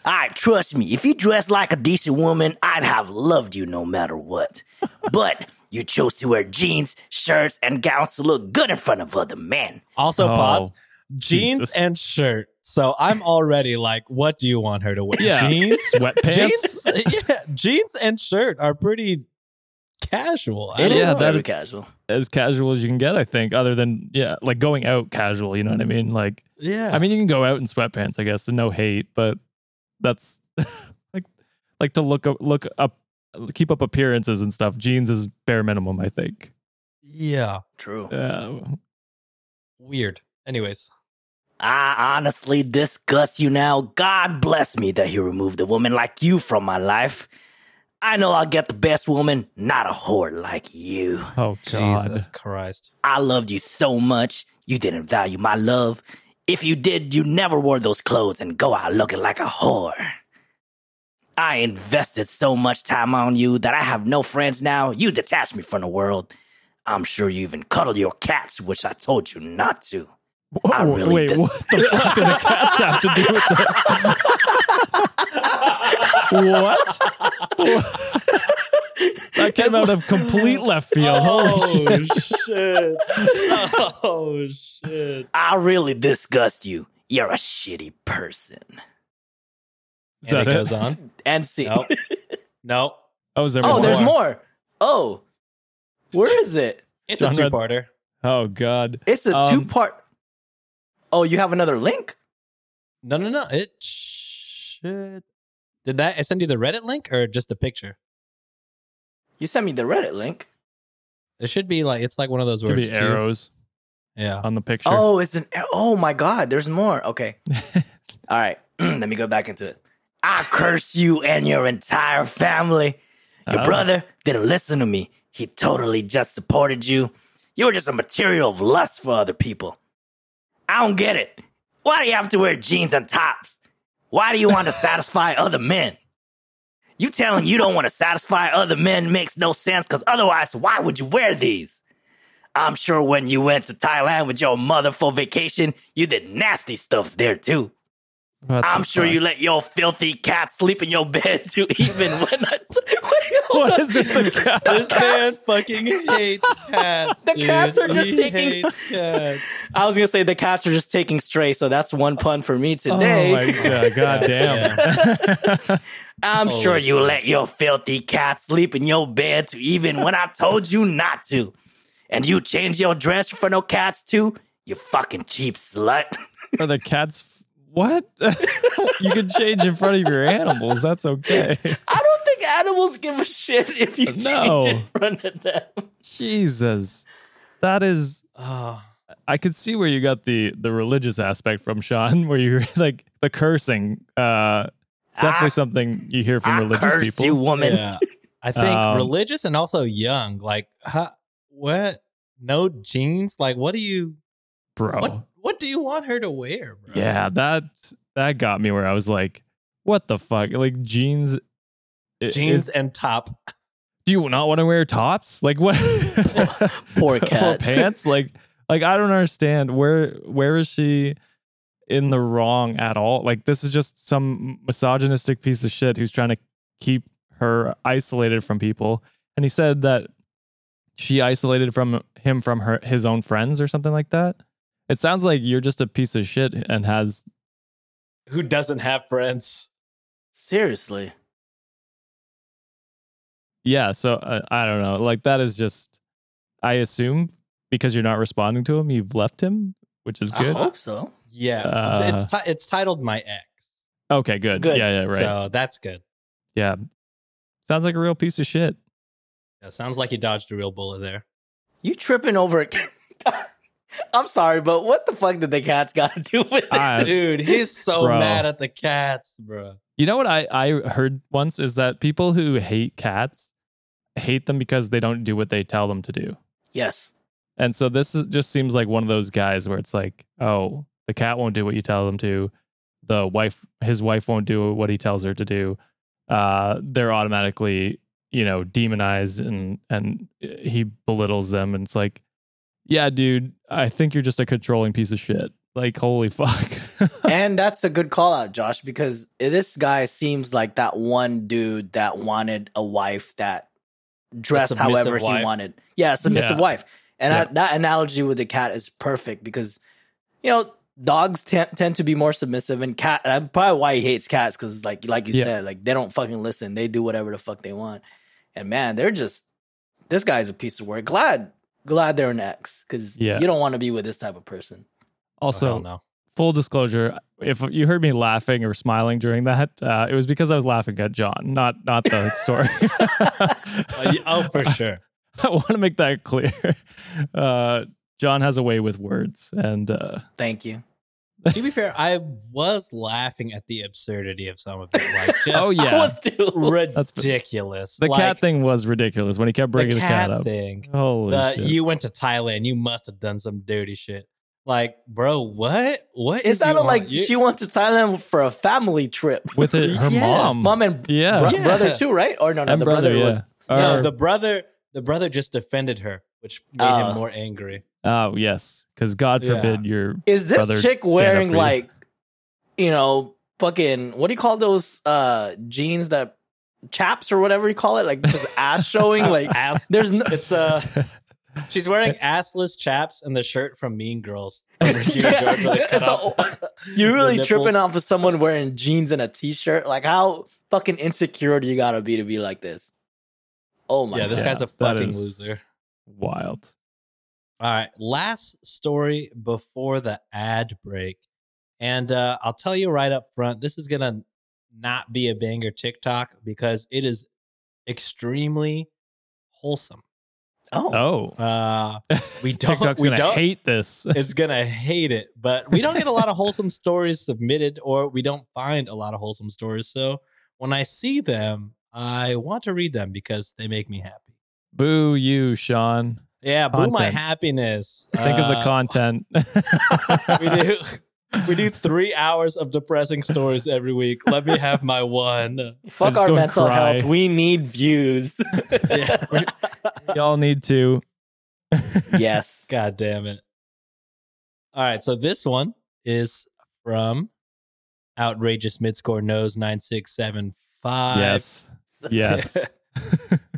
Speaker 1: All right, trust me. If you dressed like a decent woman, I'd have loved you no matter what. But you chose to wear jeans, shirts, and gowns to look good in front of other men.
Speaker 3: Also
Speaker 4: Oh,
Speaker 3: pause. Jeans
Speaker 4: Jesus.
Speaker 3: and shirt. So I'm already like, what do you want her to wear?
Speaker 4: Yeah.
Speaker 3: Jeans?
Speaker 4: Sweatpants.
Speaker 3: jeans, yeah, jeans and shirt are pretty casual. I
Speaker 1: It
Speaker 4: Yeah,
Speaker 3: know.
Speaker 4: that
Speaker 1: very casual.
Speaker 4: as casual as you can get, I think, other than yeah, like going out casual, you know what I mean? Like
Speaker 3: yeah.
Speaker 4: I mean you can go out in sweatpants, I guess, and no hate, but that's like like to look up look up keep up appearances and stuff. Jeans is bare minimum, I think.
Speaker 3: yeah,
Speaker 1: True.
Speaker 4: Uh,
Speaker 3: weird. Anyways,
Speaker 1: I honestly disgust you now. God bless me that he removed a woman like you from my life. I know I'll get the best woman, not a whore like you.
Speaker 4: oh god.
Speaker 3: Jesus Christ.
Speaker 1: I loved you so much, you didn't value my love. If you did, you never wore those clothes and go out looking like a whore. I invested so much time on you that I have no friends now. You detached me from the world. I'm sure you even cuddle your cats, which I told you not to. I
Speaker 4: Whoa,
Speaker 1: really
Speaker 4: wait,
Speaker 1: dis-
Speaker 4: what the fuck do the cats have to do with this? what? That came out of complete left field. Holy shit.
Speaker 3: shit. oh shit.
Speaker 1: I really disgust you. You're a shitty person.
Speaker 4: Is
Speaker 3: And it
Speaker 4: that
Speaker 3: goes on.
Speaker 1: And see.
Speaker 3: Nope. Nope.
Speaker 4: Oh, there
Speaker 1: oh,
Speaker 4: more?
Speaker 1: there's more. Oh, where is it?
Speaker 3: It's
Speaker 4: John
Speaker 3: a
Speaker 4: read-
Speaker 3: two-parter.
Speaker 4: Oh god.
Speaker 1: It's a
Speaker 4: Um,
Speaker 1: two part. Oh, you have another link?
Speaker 3: No, no, no. It should. Did that I send you the Reddit link or just the picture?
Speaker 1: You sent me the Reddit link.
Speaker 3: It should be like it's like one of those
Speaker 4: Should
Speaker 3: words.
Speaker 4: be arrows
Speaker 3: Yeah.
Speaker 4: on the picture.
Speaker 1: Oh, it's an. Oh my God, there's more. Okay. All right. Let me go back into it. I curse you and your entire family. Your
Speaker 4: Oh.
Speaker 1: brother didn't listen to me. He totally just supported you. You were just a material of lust for other people. I don't get it. Why do you have to wear jeans and tops? Why do you want to satisfy other men? You telling you don't want to satisfy other men makes no sense because otherwise, why would you wear these? I'm sure when you went to Thailand with your mother for vacation, you did nasty stuffs there too.
Speaker 4: What
Speaker 1: I'm sure
Speaker 4: fuck?
Speaker 1: you let your filthy cat sleep in your bed too, even when I. Wait, hold
Speaker 4: What
Speaker 1: on.
Speaker 4: the cat?
Speaker 3: This man fucking hates cats.
Speaker 1: The
Speaker 3: dude.
Speaker 1: cats are just
Speaker 3: he
Speaker 1: taking-
Speaker 3: hates cats.
Speaker 1: I was gonna say the cats are just taking stray, so that's one pun for me oh today.
Speaker 4: Oh my god, god damn.
Speaker 1: I'm
Speaker 3: Holy
Speaker 1: sure you let your filthy cat sleep in your bed too, even when I told you not to. And you change your dress for no cats too? You fucking cheap slut.
Speaker 4: Are the cats what? you can change in front of your animals. That's okay.
Speaker 1: I don't think animals give a shit if you change
Speaker 4: No.
Speaker 1: in front of them.
Speaker 4: Jesus. That is
Speaker 3: Oh,
Speaker 4: I could see where you got the the religious aspect from Sean, where you're like the cursing. Uh definitely
Speaker 1: I-
Speaker 4: something you hear from
Speaker 1: I
Speaker 4: religious
Speaker 1: curse
Speaker 4: people.
Speaker 1: you, woman.
Speaker 3: yeah. I think
Speaker 4: Um,
Speaker 3: religious and also young. Like, huh, what? No jeans? Like, what do you?
Speaker 4: Bro.
Speaker 3: What? What do you want her to wear, bro?
Speaker 4: Yeah, that that got me where I was like, what the fuck? Like jeans
Speaker 3: jeans
Speaker 4: is-
Speaker 3: and top.
Speaker 4: do you not want to wear tops? Like what?
Speaker 1: Poor
Speaker 4: Or
Speaker 1: cat.
Speaker 4: pants? Like like I don't understand where where is she in the wrong at all? Like this is just some misogynistic piece of shit who's trying to keep her isolated from people. And he said that she isolated from him from her his own friends or something like that. It sounds like you're just a piece of shit and has
Speaker 3: Who doesn't have friends?
Speaker 1: Seriously.
Speaker 4: yeah. So uh, I don't know. Like that is just I assume because you're not responding to him, you've left him, which is good.
Speaker 1: I hope so.
Speaker 3: Yeah,
Speaker 4: Uh,
Speaker 3: it's ti- it's titled my ex.
Speaker 4: Okay, good.
Speaker 1: Good.
Speaker 4: Yeah, yeah, right.
Speaker 3: So that's good.
Speaker 4: yeah. Sounds like a real piece of shit.
Speaker 3: Yeah, sounds like you dodged a real bullet there.
Speaker 1: You tripping over it. I'm sorry, but what the fuck did the cats got to do with it?
Speaker 4: I-
Speaker 3: Dude, he's so
Speaker 4: Bro.
Speaker 3: mad at the cats, bro.
Speaker 4: You know what I, I heard once is that people who hate cats hate them because they don't do what they tell them to do.
Speaker 1: yes.
Speaker 4: And so this is, just seems like one of those guys where it's like, oh, the cat won't do what you tell them to. The wife, his wife won't do what he tells her to do. Uh, they're automatically, you know, demonized and and he belittles them. And it's like, yeah, dude, I think you're just a controlling piece of shit. Like, holy fuck.
Speaker 1: and that's a good call out, Josh, because this guy seems like that one dude that wanted a wife that dressed
Speaker 3: submissive
Speaker 1: however he wanted. Yeah, submissive
Speaker 4: Yeah.
Speaker 1: wife. And
Speaker 4: Yeah.
Speaker 1: I, that analogy with the cat is perfect because, you know, dogs tend tend to be more submissive, and cat. That's probably why he hates cats because, like, like you
Speaker 4: Yeah.
Speaker 1: said, like they don't fucking listen. They do whatever the fuck they want. And man, they're just this guy's a piece of work. Glad, glad they're an ex because
Speaker 4: Yeah.
Speaker 1: you don't want to be with this type of person.
Speaker 4: also,
Speaker 3: oh, no.
Speaker 4: full disclosure if you heard me laughing or smiling during that uh, it was because i was laughing at john not not the story
Speaker 3: Uh, oh, for sure.
Speaker 4: i want to make that clear uh, john has a way with words and uh,
Speaker 1: Thank you.
Speaker 3: to be fair, I was laughing at the absurdity of some of it. Like, just
Speaker 4: Oh, yeah.
Speaker 1: I was too.
Speaker 3: ridiculous.
Speaker 4: the
Speaker 3: like,
Speaker 4: cat thing was ridiculous when he kept bringing
Speaker 3: the
Speaker 4: the cat,
Speaker 3: cat
Speaker 4: up
Speaker 3: thing.
Speaker 4: holy
Speaker 3: The,
Speaker 4: shit.
Speaker 3: you went to Thailand. You must have done some dirty shit. Like, bro, what? What
Speaker 1: It
Speaker 3: is
Speaker 1: sounded
Speaker 3: you
Speaker 1: like?
Speaker 3: You-
Speaker 1: she went to Thailand for a family trip.
Speaker 4: with it, her
Speaker 3: Yeah.
Speaker 4: mom
Speaker 1: Mom and
Speaker 4: yeah
Speaker 1: bro-
Speaker 3: Yeah.
Speaker 1: brother too, right? Or no, no,
Speaker 4: and
Speaker 1: the
Speaker 4: brother,
Speaker 1: brother,
Speaker 4: yeah
Speaker 1: was.
Speaker 3: no,
Speaker 4: Or-
Speaker 3: the brother, the brother just defended her, which made
Speaker 1: Oh.
Speaker 3: him more angry.
Speaker 4: Oh yes because god forbid you're
Speaker 1: Is this
Speaker 4: brother
Speaker 1: chick
Speaker 4: stand
Speaker 1: wearing
Speaker 4: you.
Speaker 1: like, you know, fucking what do you call those uh jeans that chaps or whatever you call it? Like just ass showing. Like
Speaker 3: Ass.
Speaker 1: there's no.
Speaker 3: It's uh she's wearing assless chaps and the shirt from Mean Girls. from Regina George where they cut
Speaker 1: It's
Speaker 3: off
Speaker 1: a- You're really tripping off of someone wearing jeans and a t-shirt. Like how fucking insecure do you gotta be to be like this? Oh my god.
Speaker 3: Yeah, this
Speaker 1: god.
Speaker 3: guy's a fucking
Speaker 4: is-
Speaker 3: loser.
Speaker 4: wild
Speaker 3: All right, last story before the ad break. And uh, I'll tell you right up front, this is going to not be a banger TikTok because it is extremely wholesome.
Speaker 1: Oh.
Speaker 4: oh
Speaker 3: Uh, we don't,
Speaker 4: tiktok's
Speaker 3: we
Speaker 4: gonna
Speaker 3: don't,
Speaker 4: hate this
Speaker 3: it's going to hate it, but we don't get a lot of wholesome stories submitted or we don't find a lot of wholesome stories. So when I see them, I want to read them because they make me happy.
Speaker 4: boo you sean
Speaker 3: Yeah, boo my happiness.
Speaker 4: think of the
Speaker 3: Uh,
Speaker 4: content
Speaker 3: we do we do three hours of depressing stories every week. Let me have my one.
Speaker 1: Fuck our mental
Speaker 4: cry.
Speaker 1: health. We need views.
Speaker 3: Yeah.
Speaker 4: y'all need to
Speaker 1: yes.
Speaker 3: God damn it. All right, so this one is from outrageous mid score knows nine six seven five.
Speaker 4: Yes. Yes.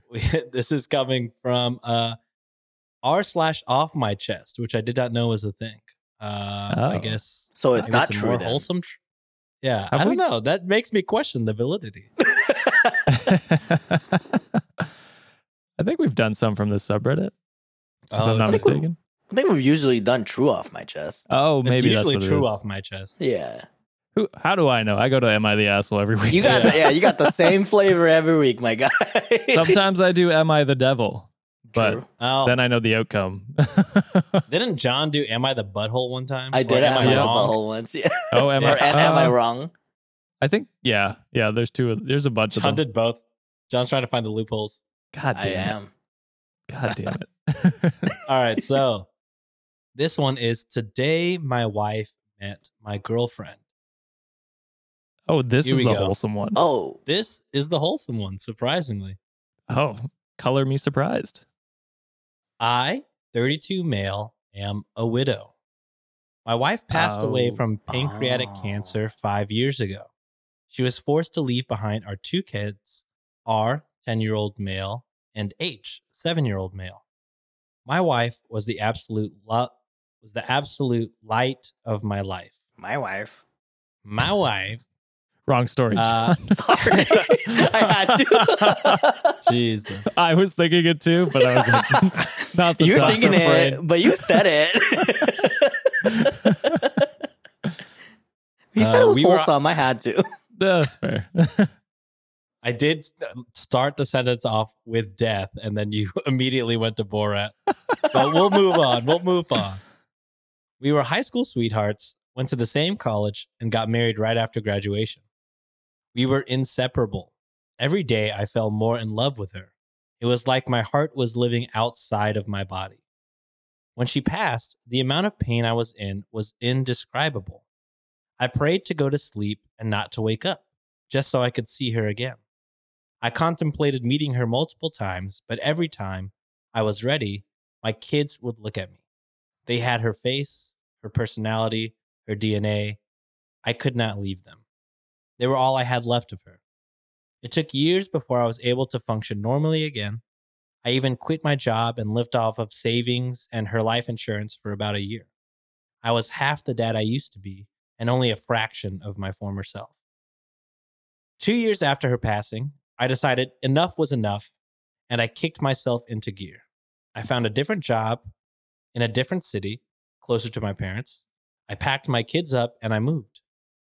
Speaker 3: we, this is coming from uh, r slash off my chest, which I did not know was a thing. Uh, I
Speaker 4: Oh.
Speaker 3: guess
Speaker 1: So it's not
Speaker 3: a
Speaker 1: true
Speaker 3: more
Speaker 1: then.
Speaker 3: wholesome. Tr- yeah,
Speaker 4: Have
Speaker 3: I don't
Speaker 4: we-
Speaker 3: know. That makes me question the validity.
Speaker 4: I think we've done some from this subreddit, if
Speaker 3: Oh,
Speaker 4: I'm not
Speaker 1: I
Speaker 4: mistaken.
Speaker 1: I think we've usually done true off my chest.
Speaker 4: Oh,
Speaker 3: it's
Speaker 4: maybe that's
Speaker 3: usually
Speaker 4: what
Speaker 3: true
Speaker 4: is.
Speaker 3: off my chest.
Speaker 1: Yeah.
Speaker 4: Who, how do I know? I go to Am I the Asshole every week.
Speaker 1: You got
Speaker 3: Yeah.
Speaker 1: The, yeah, you got the same flavor every week, my guy.
Speaker 4: Sometimes I do Am I the Devil, but
Speaker 1: True.
Speaker 3: Oh,
Speaker 4: then I know the outcome.
Speaker 3: didn't John do "Am I the Butthole" one time?
Speaker 1: I
Speaker 3: Or
Speaker 1: did
Speaker 3: Am
Speaker 1: have
Speaker 3: I
Speaker 1: my
Speaker 4: Yeah.
Speaker 3: wrong?
Speaker 1: butthole once. Yeah.
Speaker 4: oh, am
Speaker 1: or
Speaker 4: I?
Speaker 1: am, am I
Speaker 4: uh,
Speaker 1: wrong?
Speaker 4: I think yeah, yeah. There's two. There's a bunch
Speaker 3: John
Speaker 4: of them.
Speaker 3: John did both. John's trying to find the loopholes.
Speaker 4: God damn it!
Speaker 1: am.
Speaker 4: God damn it!
Speaker 3: All right, so this one is today. My wife met my girlfriend.
Speaker 4: oh, this
Speaker 3: Here
Speaker 4: is the
Speaker 3: go.
Speaker 4: wholesome one.
Speaker 1: Oh,
Speaker 3: This is the wholesome one, surprisingly.
Speaker 4: Oh, color me surprised.
Speaker 3: I, 32 male, am a widow. My wife passed away
Speaker 4: Oh.
Speaker 3: from pancreatic
Speaker 1: Oh.
Speaker 3: cancer five years ago. She was forced to leave behind our two kids, R, 10 year old male, and H, 7 year old male. My wife was the absolute lo- was the absolute light of my life.
Speaker 1: my wife.
Speaker 3: My wife,
Speaker 4: Wrong story.
Speaker 3: uh,
Speaker 1: Sorry, I had to.
Speaker 3: Jesus.
Speaker 4: I was thinking it too, but I was like, not the
Speaker 1: You're
Speaker 4: top
Speaker 1: thinking it,
Speaker 4: brain.
Speaker 1: but you said it. he said
Speaker 3: Uh,
Speaker 1: it was
Speaker 3: we were-
Speaker 1: wholesome. I had to.
Speaker 4: That's fair.
Speaker 3: I did start the sentence off with death, and then you immediately went to Borat. But we'll move on. We'll move on. We were high school sweethearts, went to the same college, and got married right after graduation. We were inseparable. Every day I fell more in love with her. It was like my heart was living outside of my body. When she passed, the amount of pain I was in was indescribable. I prayed to go to sleep and not to wake up, just so I could see her again. I contemplated meeting her multiple times, but every time I was ready, my kids would look at me. They had her face, her personality, her DNA. I could not leave them. They were all I had left of her. It took years before I was able to function normally again. I even quit my job and lived off of savings and her life insurance for about a year. I was half the dad I used to be and only a fraction of my former self. Two years after her passing, I decided enough was enough and I kicked myself into gear. I found a different job in a different city, closer to my parents. I packed my kids up and I moved.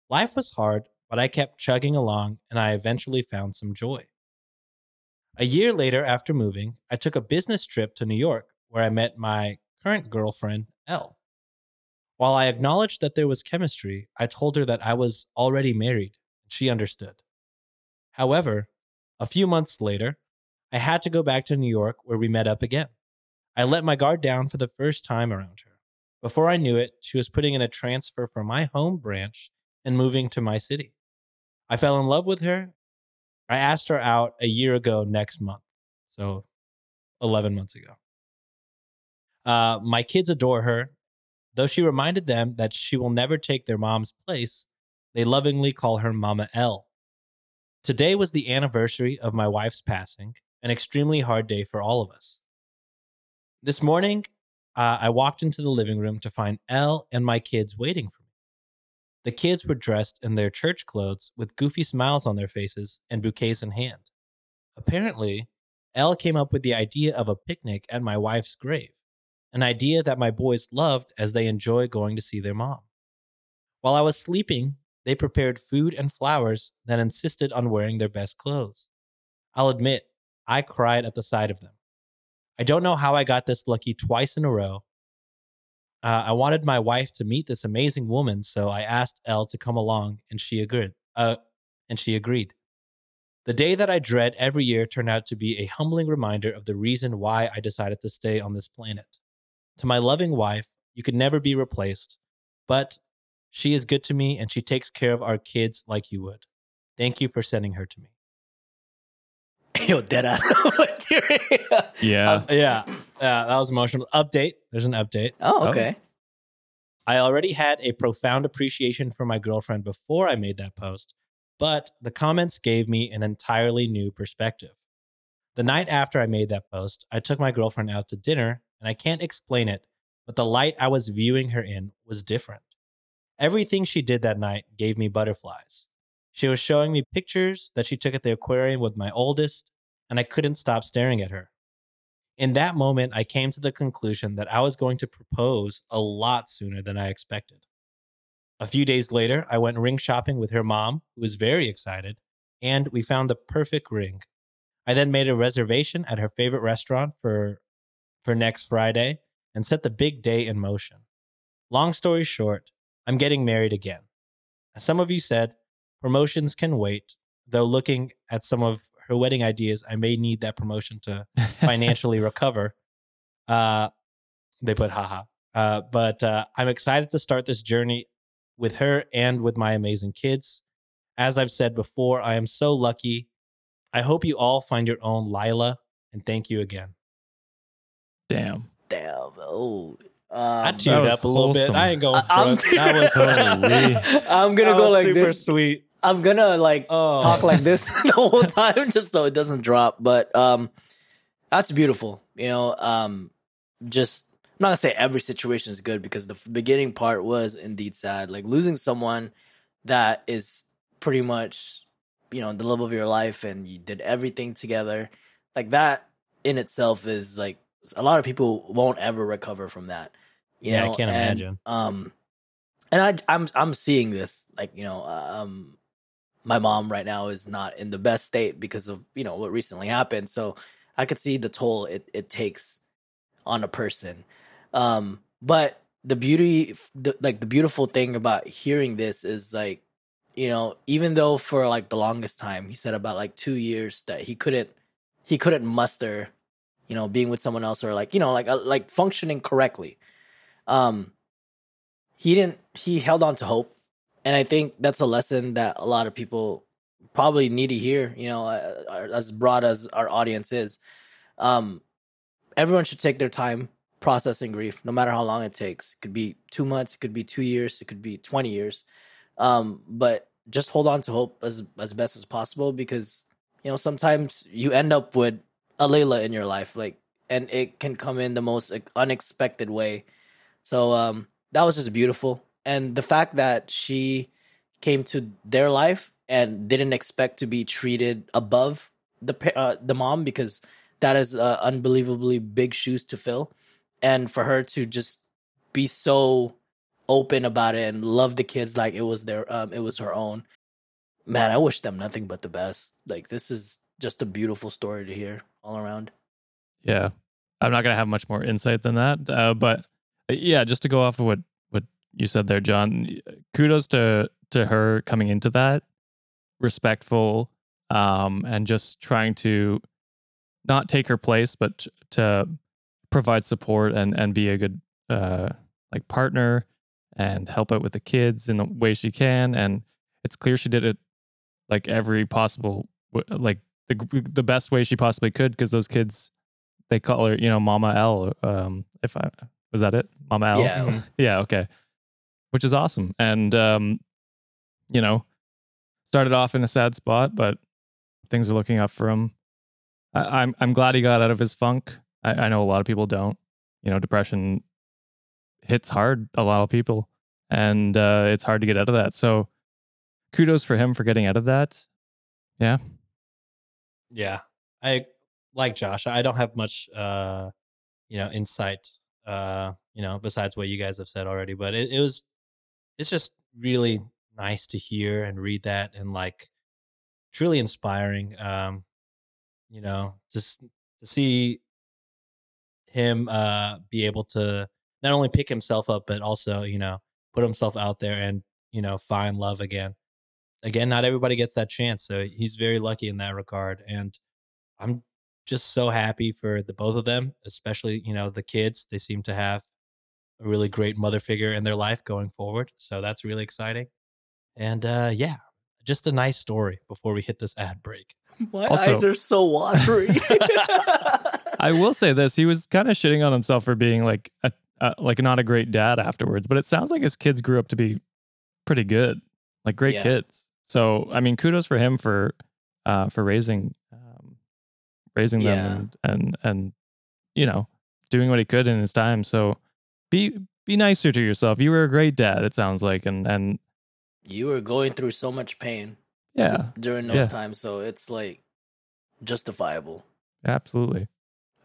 Speaker 3: Life was hard, but I kept chugging along and I eventually found some joy. A year later, after moving, I took a business trip to New York where I met my current girlfriend, Elle. While I acknowledged that there was chemistry, I told her that I was already married. She understood. However, a few months later, I had to go back to New York where we met up again. I let my guard down for the first time around her. Before I knew it, she was putting in a transfer from my home branch and moving to my city. I fell in love with her. I asked her out a year ago next month. So 11 months ago. Uh, my kids adore her. Though she reminded them that she will never take their mom's place, they lovingly call her Mama L. Today was the anniversary of my wife's passing, an extremely hard day for all of us. This morning, uh, I walked into the living room to find Elle and my kids waiting for me. The kids were mm. dressed in their church clothes with goofy smiles on their faces and bouquets in hand. Apparently, Elle came up with the idea of a picnic at my wife's grave, an idea that my boys loved as they enjoy going to see their mom. While I was sleeping, they prepared food and flowers, then insisted on wearing their best clothes. I'll admit, I cried at the sight of them. I don't know how I got this lucky twice in a row. Uh, I wanted my wife to meet this amazing woman, so I asked Elle to come along, and she agreed. Uh, and she agreed. The day that I dread every year turned out to be a humbling reminder of the reason why I decided to stay on this planet. To my loving wife, you could never be replaced, but she is good to me and she takes care of our kids like you would. Thank you for sending her to me.
Speaker 1: Yo, dead ass.
Speaker 4: Yeah.
Speaker 3: Uh, yeah, yeah, that was emotional. Update. There's an update.
Speaker 1: oh,
Speaker 4: Oh.
Speaker 1: okay.
Speaker 3: I already had a profound appreciation for my girlfriend before I made that post, but the comments gave me an entirely new perspective. The night after I made that post, I took my girlfriend out to dinner, and I can't explain it, but the light I was viewing her in was different. Everything she did that night gave me butterflies. She was showing me pictures that she took at the aquarium with my oldest, and I couldn't stop staring at her. In that moment, I came to the conclusion that I was going to propose a lot sooner than I expected. A few days later, I went ring shopping with her mom, who was very excited, and we found the perfect ring. I then made a reservation at her favorite restaurant for, for next Friday and set the big day in motion. Long story short, I'm getting married again. As some of you said, promotions can wait, though looking at some of her wedding ideas, I may need that promotion to financially recover. Uh, they put haha. Uh, but uh, I'm excited to start this journey with her and with my amazing kids. As I've said before, I am so lucky. I hope you all find your own Lila, and thank you again.
Speaker 4: Damn.
Speaker 1: Damn. Oh.
Speaker 3: I
Speaker 1: Um,
Speaker 3: teared
Speaker 4: was
Speaker 3: up a little bit. I ain't going
Speaker 1: I'm,
Speaker 3: front. That was
Speaker 1: I'm gonna
Speaker 3: that
Speaker 1: go
Speaker 3: was
Speaker 1: like
Speaker 3: super
Speaker 1: this.
Speaker 3: sweet.
Speaker 1: I'm gonna like
Speaker 3: Oh.
Speaker 1: talk like this the whole time just so it doesn't drop. But um that's beautiful. You know, um just I'm not gonna say every situation is good because the beginning part was indeed sad. Like losing someone that is pretty much, you know, the love of your life and you did everything together. Like that in itself is like a lot of people won't ever recover from that. you
Speaker 3: Yeah, I can't
Speaker 1: And,
Speaker 3: imagine.
Speaker 1: Um and I I'm I'm seeing this like, you know, um my mom right now is not in the best state because of you know what recently happened. So i could see the toll it, it takes on a person. Um but the beauty the, like the beautiful thing about hearing this is like you know even though for like the longest time he said about like two years that he couldn't he couldn't muster you know being with someone else or like you know like uh, like functioning correctly. Um he didn't he held on to hope and I think that's a lesson that a lot of people probably need to hear. You know, uh, as broad as our audience is, um, everyone should take their time processing grief, no matter how long it takes. It could be two months, it could be two years, it could be twenty years. Um, but just hold on to hope as as best as possible because you know sometimes you end up with a Layla in your life, like, and it can come in the most unexpected way. So um, that was just beautiful and the fact that she came to their life and didn't expect to be treated above the uh, the mom because that is uh, unbelievably big shoes to fill and for her to just be so open about it and love the kids like it was their um it was her own man i wish them nothing but the best like this is just a beautiful story to hear all around
Speaker 4: Yeah. I'm not to have much more insight than that. Uh, but uh, yeah, just to go off of what you said there, John, kudos to, to her coming into that respectful um, and just trying to not take her place, but to provide support and, and be a good uh, like partner and help out with the kids in the way she can. And it's clear she did it like every possible, like the, the best way she possibly could because those kids they call her, you know, Mama L. Um, if I was that it, Mama L.
Speaker 1: Yeah.
Speaker 4: yeah, okay, which is awesome. And um, you know, started off in a sad spot, but things are looking up for him. I, I'm I'm glad he got out of his funk. I, I know a lot of people don't. You know, depression hits hard a lot of people, and uh, it's hard to get out of that. So, kudos for him for getting out of that. Yeah,
Speaker 3: Yeah. I like Josh. I don't have much uh you know insight uh you know besides what you guys have said already, but it, it was it's just really nice to hear and read that and like truly inspiring um you know just to see him uh be able to not only pick himself up but also you know put himself out there and you know find love again. Again not everybody gets that chance so he's very lucky in that regard and i'm just so happy for the both of them especially you know the kids they seem to have a really great mother figure in their life going forward so that's really exciting and uh yeah just a nice story before we hit this ad break
Speaker 1: my
Speaker 4: Also-
Speaker 1: eyes are so watery
Speaker 4: I will say this: he was kind of shitting on himself for being like a, uh, like not a great dad afterwards. But it sounds like his kids grew up to be pretty good, like great
Speaker 1: Yeah.
Speaker 4: kids. So I mean, kudos for him for uh, for raising um, raising them
Speaker 1: Yeah.
Speaker 4: and, and and you know doing what he could in his time. So be be nicer to yourself. You were a great dad. It sounds like, and and
Speaker 1: You were going through so much pain
Speaker 4: yeah,
Speaker 1: during those
Speaker 4: Yeah.
Speaker 1: times, so it's like justifiable.
Speaker 4: absolutely.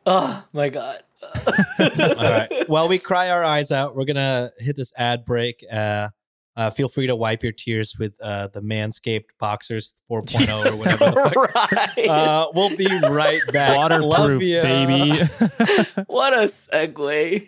Speaker 1: Oh my god.
Speaker 3: All right. While we cry our eyes out, we're gonna hit this ad break. Uh, uh, feel free to wipe your tears with uh, the Manscaped Boxers 4.0 or whatever. The fuck. Uh, we'll be right back.
Speaker 4: Waterproof,
Speaker 3: ya.
Speaker 4: baby.
Speaker 1: what a segue.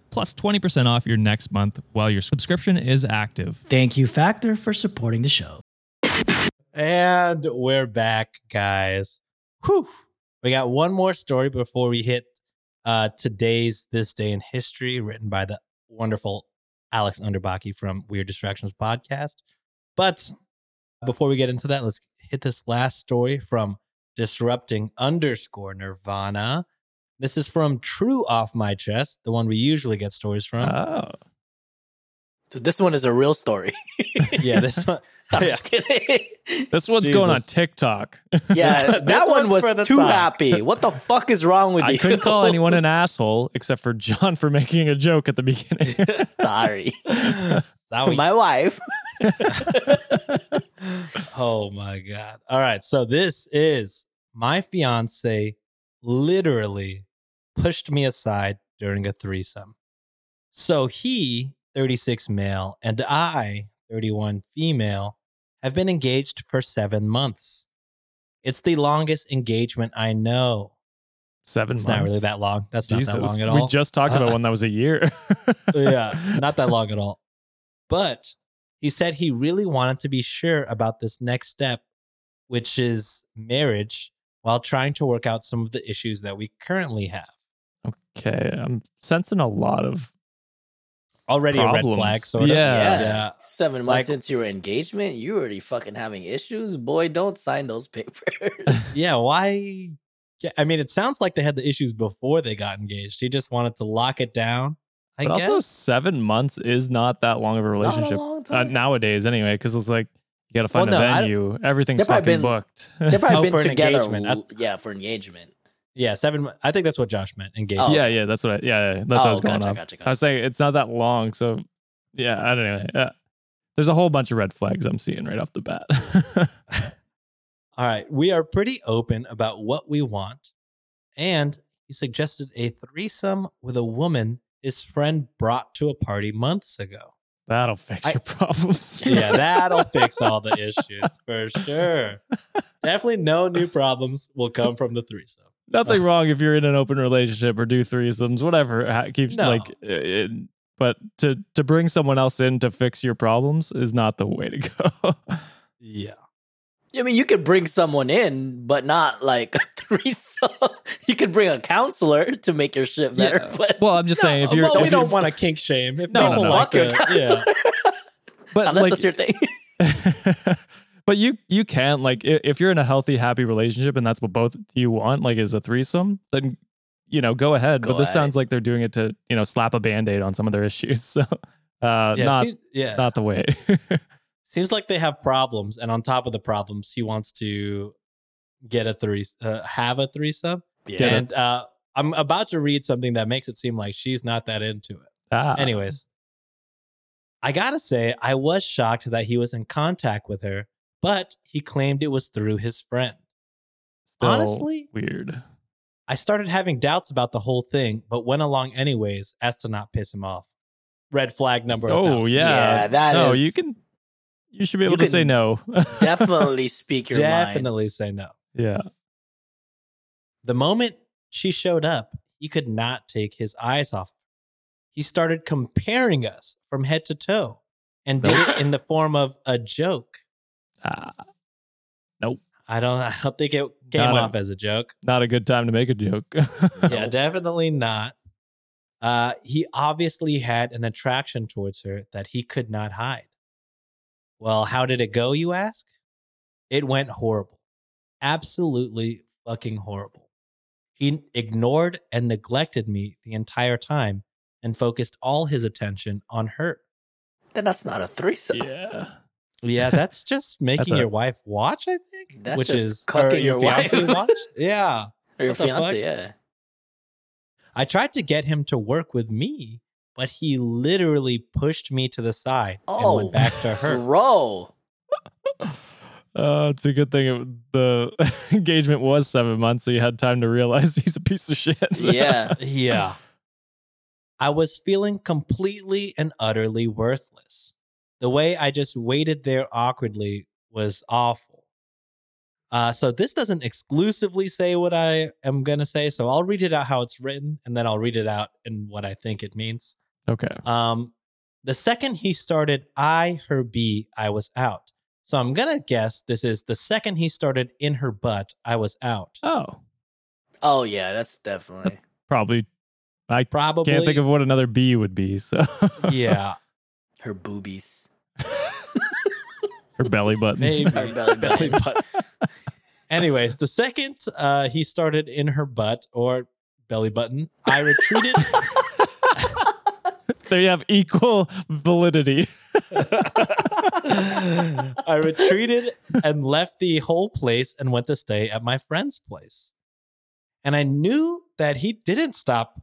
Speaker 4: plus 20% off your next month while your subscription is active.
Speaker 5: Thank you, Factor, for supporting the show.
Speaker 3: And we're back, guys. Whew. We got one more story before we hit uh, today's This Day in History, written by the wonderful Alex Underbaki from Weird Distractions podcast. But before we get into that, let's hit this last story from Disrupting underscore Nirvana. This is from True Off My Chest, the one we usually get stories from.
Speaker 4: Oh.
Speaker 1: So this one is a real story.
Speaker 3: yeah, this one.
Speaker 1: I'm
Speaker 3: yeah.
Speaker 1: just kidding.
Speaker 4: This one's going on TikTok.
Speaker 1: Yeah, that one was too
Speaker 3: top.
Speaker 1: happy. What the fuck is wrong with
Speaker 4: I
Speaker 1: you?
Speaker 4: I couldn't call anyone an asshole except for John for making a joke at the beginning.
Speaker 1: Sorry.
Speaker 3: Sorry.
Speaker 1: My wife.
Speaker 3: oh my god. All right. So this is my fiance literally pushed me aside during a threesome. So he, 36 male, and I, 31 female, have been engaged for 7 months. It's the longest engagement I know.
Speaker 4: Seven
Speaker 3: It's
Speaker 4: months.
Speaker 3: not really that long. That's not that long at all.
Speaker 4: We just talked about one that was a year.
Speaker 3: yeah, not that long at all. But he said he really wanted to be sure about this next step, which is marriage, while trying to work out some of the issues that we currently have.
Speaker 4: Okay, I'm sensing a lot of
Speaker 3: Already a red
Speaker 4: Problems.
Speaker 3: flag, sort of.
Speaker 4: Yeah.
Speaker 3: yeah.
Speaker 1: Seven months
Speaker 3: Like-
Speaker 1: into your engagement, you already fucking having issues. Boy, don't sign those papers.
Speaker 3: Yeah, why? Yeah, I mean, it sounds like they had the issues before they got engaged. He just wanted to lock it down. I
Speaker 4: but
Speaker 3: guess.
Speaker 4: also seven months is not that long of a
Speaker 1: Not a
Speaker 4: relationship uh, nowadays anyway because it's like you gotta find
Speaker 3: Well, no,
Speaker 4: venue everything's
Speaker 1: They've
Speaker 4: fucking
Speaker 1: been-
Speaker 4: booked
Speaker 1: They've probably
Speaker 3: Oh,
Speaker 1: been
Speaker 3: for
Speaker 1: together.
Speaker 3: engagement. I-
Speaker 1: l- yeah, for engagement.
Speaker 3: Yeah, seven. I think that's what Josh meant. Engaged.
Speaker 1: Oh.
Speaker 4: yeah yeah that's what I, yeah, yeah that's what I
Speaker 1: Oh,
Speaker 4: was going
Speaker 1: gotcha, gotcha,
Speaker 4: I was saying it's not that long so yeah I don't know yeah. there's a whole bunch of red flags I'm seeing right off the bat
Speaker 3: All right. We are pretty open about what we want. And he suggested a threesome with a woman his friend brought to a party months ago.
Speaker 4: that'll fix
Speaker 3: I-
Speaker 4: your problems
Speaker 3: Yeah, that'll fix all the issues for sure. Definitely no new problems will come from the threesome.
Speaker 4: Nothing wrong if you're in an open relationship or do threesomes, whatever keeps
Speaker 3: No.
Speaker 4: like. uh, It, but to to bring someone else in to fix your problems is not the way to go.
Speaker 3: Yeah.
Speaker 1: I mean, you could bring someone in, but not like a threesome. you could bring a counselor to make your shit better.
Speaker 4: Yeah.
Speaker 1: But
Speaker 4: well, I'm just saying if you're,
Speaker 3: well, we
Speaker 4: you're-
Speaker 3: don't want a kink shame. If
Speaker 4: No, no,
Speaker 3: people
Speaker 4: no.
Speaker 3: like
Speaker 1: fuck your
Speaker 3: to, yeah.
Speaker 4: but
Speaker 1: Unless
Speaker 4: like
Speaker 1: that's your thing.
Speaker 4: But you you can like if you're in a healthy, happy relationship and that's what both you want, like is a threesome, then you know go ahead.
Speaker 1: Go
Speaker 4: but this
Speaker 1: ahead.
Speaker 4: sounds like they're doing it to you know slap a band-aid on some of their issues. So uh,
Speaker 3: yeah,
Speaker 4: not
Speaker 3: seems, yeah.
Speaker 4: not the way.
Speaker 3: seems like they have problems, and on top of the problems, he wants to get a three, uh, have a threesome.
Speaker 1: Yeah.
Speaker 3: And uh, I'm about to read something that makes it seem like she's not that into it.
Speaker 4: ah,
Speaker 3: Anyways, I gotta say, I was shocked that he was in contact with her, but he claimed it was through his friend.
Speaker 4: still
Speaker 3: honestly,
Speaker 4: weird.
Speaker 3: I started having doubts about the whole thing, but went along anyways as to not piss him off. Red flag number. a
Speaker 4: Oh
Speaker 3: thousand.
Speaker 4: yeah,
Speaker 1: Yeah, that
Speaker 4: no,
Speaker 1: is-
Speaker 4: you can. You should be able to say no.
Speaker 1: Definitely speak your mind.
Speaker 3: definitely say no.
Speaker 4: yeah.
Speaker 3: The moment she showed up, he could not take his eyes off. He started comparing us from head to toe and did it in the form of a joke.
Speaker 4: Ah,
Speaker 3: I don't I don't think it came
Speaker 4: Got it.
Speaker 3: off as a joke.
Speaker 4: not a good time to make a joke.
Speaker 3: Yeah, definitely not. Uh, he obviously had an attraction towards her that he could not hide. Well, how did it go, you ask? It went horrible. Absolutely fucking horrible. He ignored and neglected me the entire time and focused all his attention on her.
Speaker 1: Then that's not a threesome.
Speaker 4: yeah.
Speaker 3: Yeah, that's just making
Speaker 4: a-
Speaker 3: your wife watch, I think.
Speaker 1: That's
Speaker 3: which
Speaker 1: just
Speaker 3: is
Speaker 1: cucking
Speaker 3: or
Speaker 1: your wife.
Speaker 3: fiancé watch. Yeah.
Speaker 1: Or your
Speaker 3: What
Speaker 1: fiance, yeah.
Speaker 3: I tried to get him to work with me, but he literally pushed me to the side and
Speaker 1: Oh,
Speaker 3: went back to her.
Speaker 1: Bro.
Speaker 4: Uh, it's a good thing it, the engagement was seven months, so you had time to realize he's a piece of shit.
Speaker 1: Yeah.
Speaker 3: yeah. I was feeling completely and utterly worthless. The way I just waited there awkwardly was awful. Uh, so this doesn't exclusively say what I am gonna say, so I'll read it out how it's written, and then I'll read it out in what I think it means.
Speaker 4: okay.
Speaker 3: Um, the second he started I, her B, I was out. So I'm gonna guess this is the second he started in her butt, I was out.
Speaker 4: Oh,
Speaker 1: Oh yeah, that's definitely.
Speaker 4: probably. I
Speaker 3: Probably
Speaker 4: can't think of what another B would be. So
Speaker 3: yeah,
Speaker 1: Her boobies.
Speaker 4: Her belly button.
Speaker 3: maybe.
Speaker 1: Her belly
Speaker 3: Belly
Speaker 1: button.
Speaker 3: button. Anyways, the second uh, he started in her butt or belly button, I retreated.
Speaker 4: they have equal validity.
Speaker 3: I retreated and left the whole place and went to stay at my friend's place. And I knew that he didn't stop.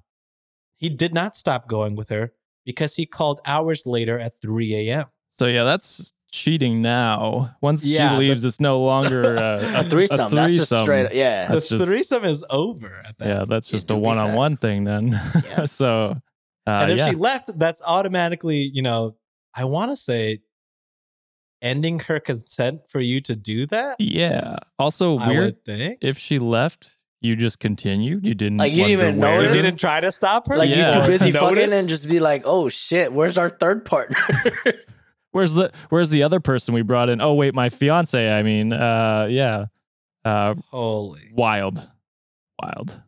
Speaker 3: He did not stop going with her because he called hours later at 3 a.m.
Speaker 4: So yeah, that's cheating now. Once
Speaker 3: Yeah,
Speaker 4: she
Speaker 3: the-
Speaker 4: leaves, it's no longer uh,
Speaker 1: A threesome.
Speaker 4: A
Speaker 1: That's just
Speaker 4: threesome.
Speaker 1: straight. Yeah.
Speaker 4: That's
Speaker 3: the
Speaker 4: just-
Speaker 3: threesome is over at that.
Speaker 4: Yeah, that's just a one-on-one
Speaker 1: facts.
Speaker 4: thing then.
Speaker 1: Yeah.
Speaker 4: so, uh,
Speaker 3: and if
Speaker 4: yeah,
Speaker 3: she left, that's automatically, you know, I want to say ending her consent for you to do that.
Speaker 4: yeah. Also
Speaker 3: I
Speaker 4: weird
Speaker 3: thing.
Speaker 4: if she left, you just continued. You didn't
Speaker 1: Like, you didn't even
Speaker 4: know.
Speaker 3: You didn't try to stop her?
Speaker 1: like
Speaker 4: Yeah.
Speaker 1: you too busy fucking and just be like, oh shit, where's our third partner?
Speaker 4: Where's the Where's the other person we brought in? Oh wait, my fiance. I mean, uh, yeah, uh,
Speaker 3: Holy.
Speaker 4: wild, wild.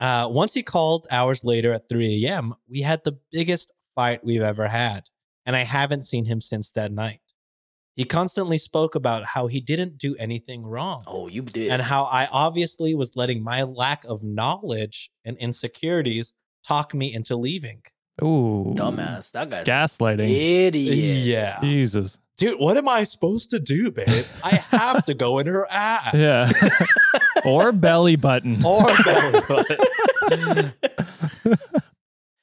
Speaker 3: Uh, once he called hours later at 3 a.m., we had the biggest fight we've ever had, and I haven't seen him since that night. He constantly spoke about how he didn't do anything wrong
Speaker 1: oh, you did.
Speaker 3: and how I obviously was letting my lack of knowledge and insecurities talk me into leaving.
Speaker 4: Ooh,
Speaker 1: Dumbass. That guy's
Speaker 4: gaslighting.
Speaker 1: idiot.
Speaker 3: Yeah.
Speaker 4: Jesus.
Speaker 3: Dude, what am I supposed to do, babe? I have to go in her ass.
Speaker 4: Yeah. or belly button.
Speaker 3: Or belly button.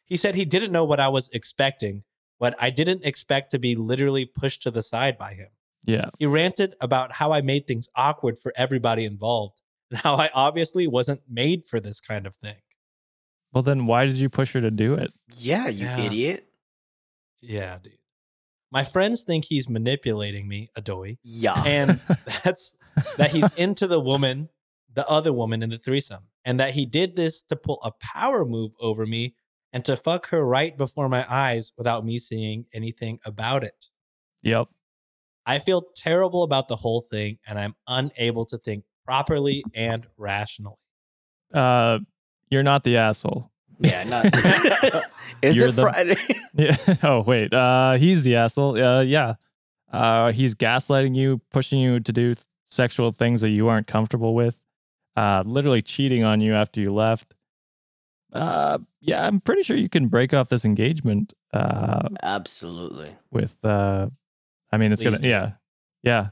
Speaker 3: He said he didn't know what I was expecting, but I didn't expect to be literally pushed to the side by him.
Speaker 4: yeah.
Speaker 3: He ranted about how I made things awkward for everybody involved and how I obviously wasn't made for this kind of thing.
Speaker 4: Well, then why did you push her to do it?
Speaker 1: Yeah, you
Speaker 3: Yeah.
Speaker 1: idiot.
Speaker 3: Yeah, dude. My friends think he's manipulating me, Adoy,
Speaker 1: Yeah.
Speaker 3: and that's that he's into the woman, the other woman in the threesome, and that he did this to pull a power move over me and to fuck her right before my eyes without me seeing anything about it.
Speaker 4: Yep.
Speaker 3: I feel terrible about the whole thing and I'm unable to think properly and rationally.
Speaker 4: Uh, you're not the asshole.
Speaker 1: yeah, not. Is
Speaker 4: You're
Speaker 1: it
Speaker 4: the-
Speaker 1: Friday?
Speaker 4: Yeah. Oh wait. Uh, he's the asshole. Uh, yeah. Uh, he's gaslighting you, pushing you to do th- sexual things that you aren't comfortable with, uh, literally cheating on you after you left. Uh, yeah, I'm pretty sure you can break off this engagement. Uh,
Speaker 1: Absolutely.
Speaker 4: with uh, I mean, it's
Speaker 3: Please
Speaker 4: gonna,
Speaker 3: do.
Speaker 4: yeah, yeah.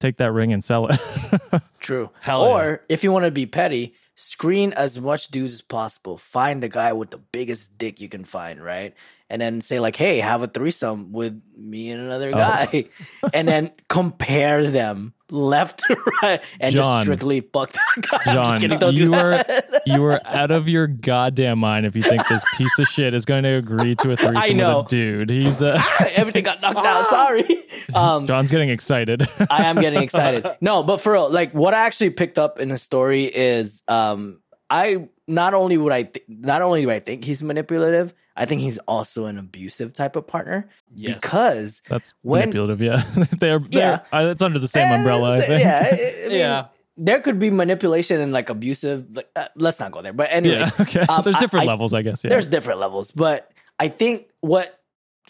Speaker 4: Take that ring and sell it.
Speaker 1: True.
Speaker 3: Hell
Speaker 1: or if you want to be petty, screen as much dudes as possible. Find the guy with the biggest dick you can find, right? And then say like, "Hey, have a threesome with me and another
Speaker 4: Oh.
Speaker 1: guy," and then compare them left to right, and
Speaker 4: John.
Speaker 1: just strictly fuck that guy. I'm just
Speaker 4: John,
Speaker 1: kidding,
Speaker 4: you are- you are out of your goddamn mind if you think this piece of shit is going to agree to a threesome I
Speaker 1: know.
Speaker 4: with a dude. He's uh,
Speaker 1: Ah, Everything got knocked out. Sorry. Um,
Speaker 4: John's getting excited.
Speaker 1: I am getting excited. No, but for real, like what I actually picked up in the story is um I not only would I th- not only do I think he's manipulative, I think he's also an abusive type of partner
Speaker 3: Yes.
Speaker 1: because
Speaker 4: That's
Speaker 1: When-
Speaker 4: manipulative. Yeah, they're, they're
Speaker 1: Yeah.
Speaker 4: uh, it's under the same
Speaker 1: Eh,
Speaker 4: umbrella. I think.
Speaker 1: Yeah, I- I mean,
Speaker 3: Yeah.
Speaker 1: There could be manipulation and like abusive. Like, uh, let's not go there. But anyways,
Speaker 4: yeah. Okay.
Speaker 1: um,
Speaker 4: There's different
Speaker 1: I-
Speaker 4: levels, I guess. Yeah.
Speaker 1: there's different levels, but I think what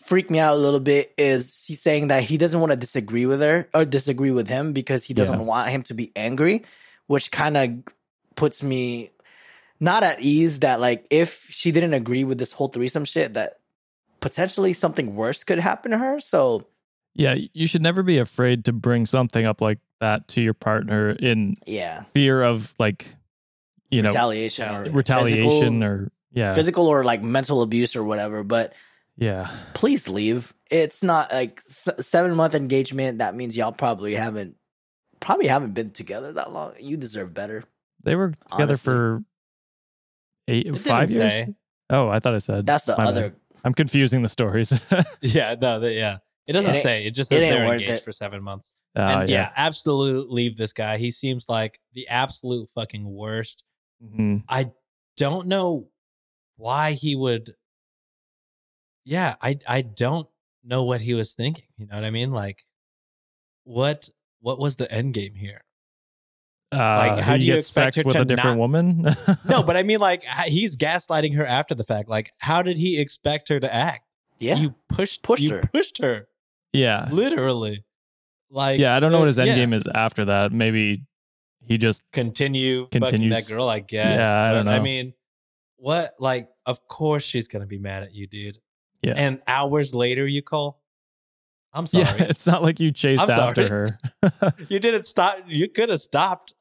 Speaker 1: freaked me out a little bit is she's saying that he doesn't want to disagree with her or disagree with him because he doesn't
Speaker 4: Yeah.
Speaker 1: want him to be angry, which kind of puts me not at ease that like if she didn't agree with this whole threesome shit that potentially something worse could happen to her. So
Speaker 4: yeah. You should never be afraid to bring something up like that to your partner in
Speaker 1: yeah,
Speaker 4: fear of like, you know,
Speaker 1: retaliation, or
Speaker 4: retaliation
Speaker 1: physical,
Speaker 4: or yeah,
Speaker 1: physical or like mental abuse or whatever. But
Speaker 4: yeah.
Speaker 1: please leave. It's not like s- seven month engagement. That means y'all probably haven't probably haven't been together that long. You deserve better.
Speaker 4: They were together
Speaker 1: Honestly.
Speaker 4: for eight,
Speaker 3: It
Speaker 4: five years.
Speaker 3: say.
Speaker 4: Oh, I thought I said
Speaker 1: That's the
Speaker 4: My bad.
Speaker 1: other.
Speaker 4: I'm confusing the stories.
Speaker 3: Yeah, no, the, yeah. It doesn't
Speaker 1: It
Speaker 3: say. It just says
Speaker 1: ain't
Speaker 3: they're engaged
Speaker 1: it.
Speaker 3: for seven months.
Speaker 4: Uh,
Speaker 3: and yeah. absolute leave this guy. He seems like the absolute fucking worst.
Speaker 4: Mhm.
Speaker 3: I don't know why he would. Yeah, I I don't know what he was thinking. You know what I mean? Like, what what was the end game here?
Speaker 4: Uh,
Speaker 3: how do you
Speaker 4: gets
Speaker 3: expect
Speaker 4: sex
Speaker 3: her
Speaker 4: with
Speaker 3: to
Speaker 4: a different
Speaker 3: not-
Speaker 4: woman?
Speaker 3: No, but I mean, like, he's gaslighting her after the fact. Like, how did he expect her to act?
Speaker 1: Yeah.
Speaker 3: You pushed,
Speaker 1: Pushed
Speaker 3: you
Speaker 1: her.
Speaker 3: pushed her,
Speaker 4: yeah,
Speaker 3: literally. Like,
Speaker 4: yeah. I don't know what his end
Speaker 3: yeah.
Speaker 4: game is after that. Maybe he just
Speaker 3: continue fucking
Speaker 4: Continues-
Speaker 3: that girl, I guess.
Speaker 4: Yeah, I don't
Speaker 3: know I mean, what? Like, of course she's gonna be mad at you, dude.
Speaker 4: Yeah.
Speaker 3: And hours later, you call. I'm sorry.
Speaker 4: yeah. It's not like you chased
Speaker 3: I'm
Speaker 4: after
Speaker 3: sorry.
Speaker 4: her.
Speaker 3: you didn't stop. You could have stopped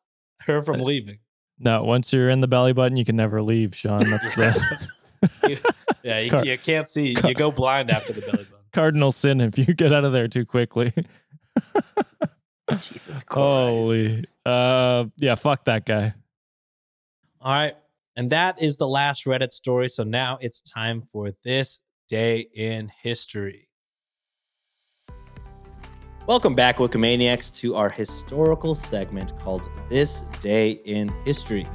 Speaker 3: her from leaving.
Speaker 4: no, once you're in the belly button, you can never leave, Sean. That's the
Speaker 3: You- yeah, you,
Speaker 4: Car-
Speaker 3: you can't see.
Speaker 4: car-
Speaker 3: You go blind after the belly button.
Speaker 4: cardinal sin if you get out of there too quickly.
Speaker 1: Jesus Christ.
Speaker 4: Holy, uh, yeah. Fuck that guy.
Speaker 3: All right. And that is the last Reddit story. So now it's time for this day in history. Welcome back, Wikimaniacs, to our historical segment called This Day in History.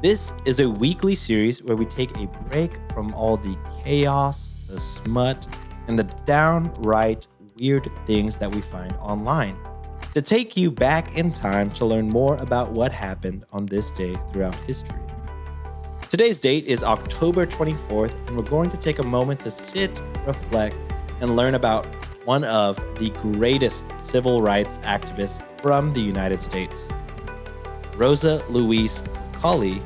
Speaker 3: This is a weekly series where we take a break from all the chaos, the smut, and the downright weird things that we find online to take you back in time to learn more about what happened on this day throughout history. Today's date is October 24th, and we're going to take a moment to sit, reflect, and learn about one of the greatest civil rights activists from the United States. Rosa Louise Colley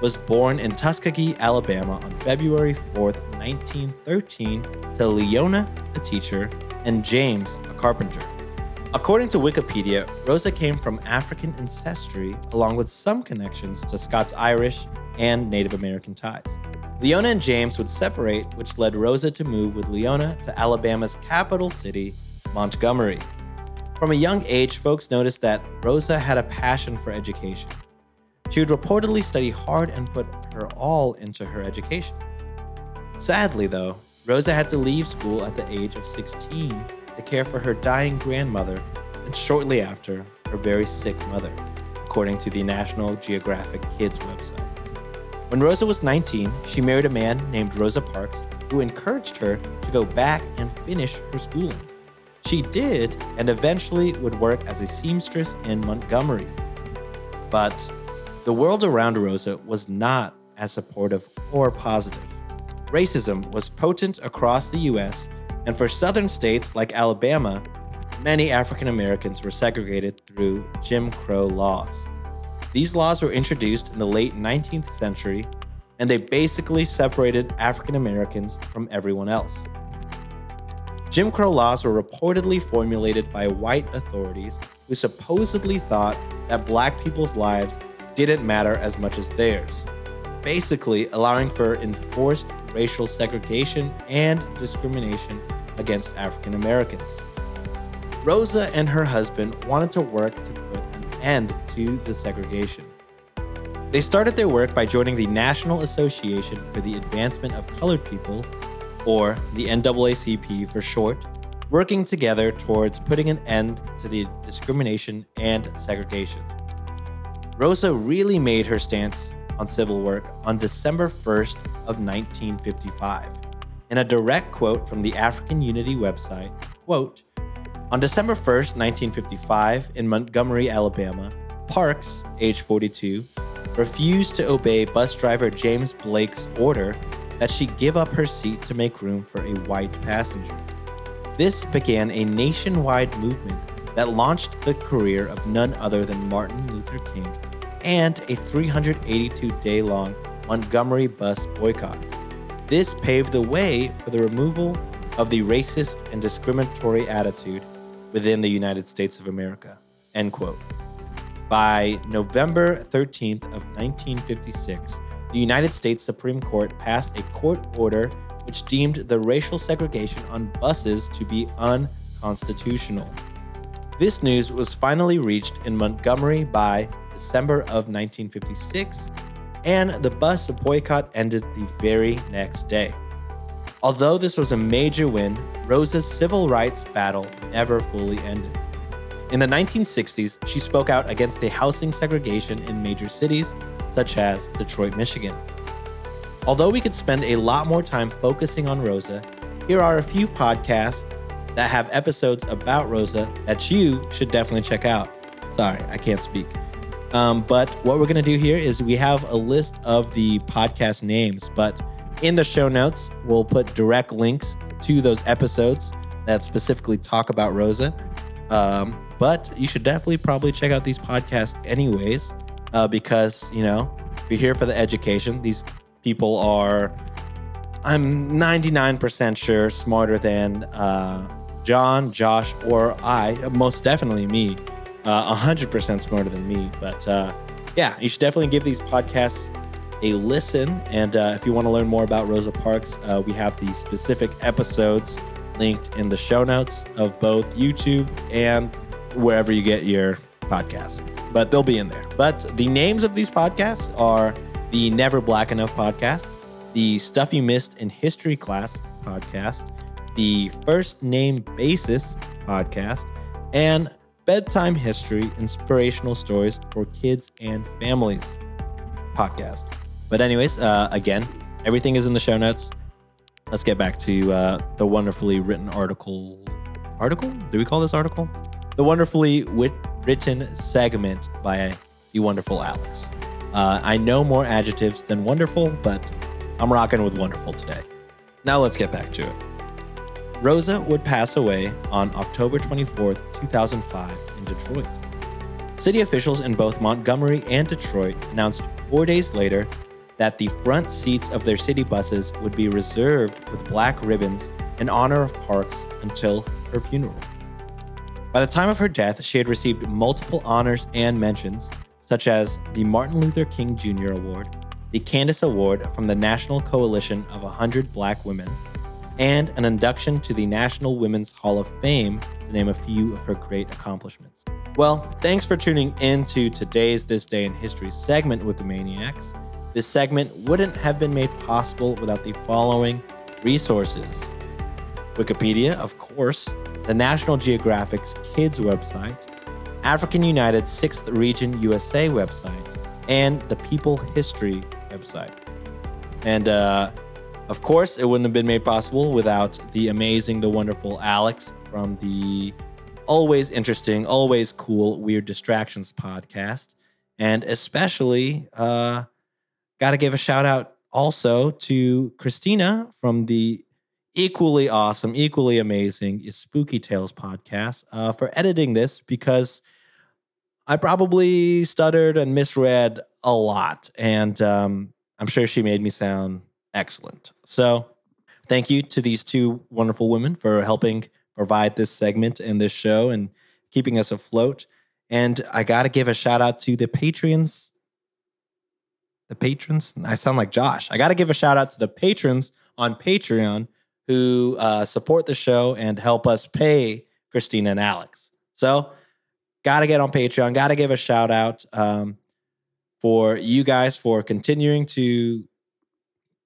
Speaker 3: was born in Tuskegee, Alabama on February 4th, 1913, to Leona, a teacher, and James, a carpenter. According to Wikipedia, Rosa came from African ancestry along with some connections to Scots Irish and Native American ties. Leona and James would separate, which led Rosa to move with Leona to Alabama's capital city, Montgomery. From a young age, folks noticed that Rosa had a passion for education. She would reportedly study hard and put her all into her education. Sadly, though, Rosa had to leave school at the age of 16 to care for her dying grandmother and shortly after, her very sick mother, according to the National Geographic Kids website. When Rosa was 19, she married a man named Rosa Parks who encouraged her to go back and finish her schooling. She did and eventually would work as a seamstress in Montgomery. But the world around Rosa was not as supportive or positive. Racism was potent across the US, and for southern states like Alabama, many African Americans were segregated through Jim Crow laws. These laws were introduced in the late 19th century, and they basically separated African Americans from everyone else. Jim Crow laws were reportedly formulated by white authorities who supposedly thought that black people's lives didn't matter as much as theirs, basically allowing for enforced racial segregation and discrimination against African Americans. Rosa and her husband wanted to work to put end to the segregation. They started their work by joining the National Association for the Advancement of Colored People, or the NAACP for short, working together towards putting an end to the discrimination and segregation. Rosa really made her stance on civil work on December 1st of 1955. In a direct quote from the African Unity website, quote, on December 1st, 1955, in Montgomery, Alabama, Parks, age 42, refused to obey bus driver James Blake's order that she give up her seat to make room for a white passenger. This began a nationwide movement that launched the career of none other than Martin Luther King and a 382 day long Montgomery bus boycott. This paved the way for the removal of the racist and discriminatory attitude within the United States of America. End quote. By November 13th of 1956, the United States Supreme Court passed a court order which deemed the racial segregation on buses to be unconstitutional. This news was finally reached in Montgomery by December of 1956, and the bus boycott ended the very next day. Although this was a major win, Rosa's civil rights battle never fully ended. In the 1960s, she spoke out against the housing segregation in major cities such as Detroit, Michigan. Although we could spend a lot more time focusing on Rosa, here are a few podcasts that have episodes about Rosa that you should definitely check out. Sorry, I can't speak. Um, but what we're going to do here is we have a list of the podcast names, but in the show notes, we'll put direct links to those episodes that specifically talk about Rosa. Um, but you should definitely probably check out these podcasts anyways, uh, because, you know, if you're here for the education, these people are, I'm 99% sure, smarter than uh, John, Josh, or I, most definitely me uh, 100% smarter than me. But uh, yeah, you should definitely give these podcasts a listen. And uh, if you want to learn more about Rosa Parks, uh, we have the specific episodes linked in the show notes of both YouTube and wherever you get your podcast. But they'll be in there. But the names of these podcasts are the Never Black Enough podcast, the Stuff You Missed in History Class podcast, the First Name Basis podcast, and Bedtime History Inspirational Stories for Kids and Families podcast. But, anyways, uh, again, everything is in the show notes. Let's get back to uh, the wonderfully written article. Article? Do we call this article? The wonderfully wit- written segment by the wonderful Alex. Uh, I know more adjectives than wonderful, but I'm rocking with wonderful today. Now let's get back to it. Rosa would pass away on October 24, 2005, in Detroit. City officials in both Montgomery and Detroit announced four days later that the front seats of their city buses would be reserved with black ribbons in honor of Parks until her funeral. By the time of her death, she had received multiple honors and mentions, such as the Martin Luther King Jr. Award, the Candace Award from the National Coalition of 100 Black Women, and an induction to the National Women's Hall of Fame, to name a few of her great accomplishments. Well, thanks for tuning in to today's This Day in History segment with the Maniacs. This segment wouldn't have been made possible without the following resources Wikipedia, of course, the National Geographic's Kids website, African United 6th Region USA website, and the People History website. And uh, of course, it wouldn't have been made possible without the amazing, the wonderful Alex from the always interesting, always cool Weird Distractions podcast. And especially, uh, got to give a shout out also to Cristina from the equally awesome, equally amazing Spooky Tales podcast uh, for editing this because I probably stuttered and misread a lot, and um, I'm sure she made me sound excellent. So, thank you to these two wonderful women for helping provide this segment and this show and keeping us afloat. And I got to give a shout out to the patrons. The patrons? I sound like Josh. I got to give a shout out to the patrons on Patreon who uh, support the show and help us pay Cristina and Alex. So, got to get on Patreon. Got to give a shout out um, for you guys for continuing to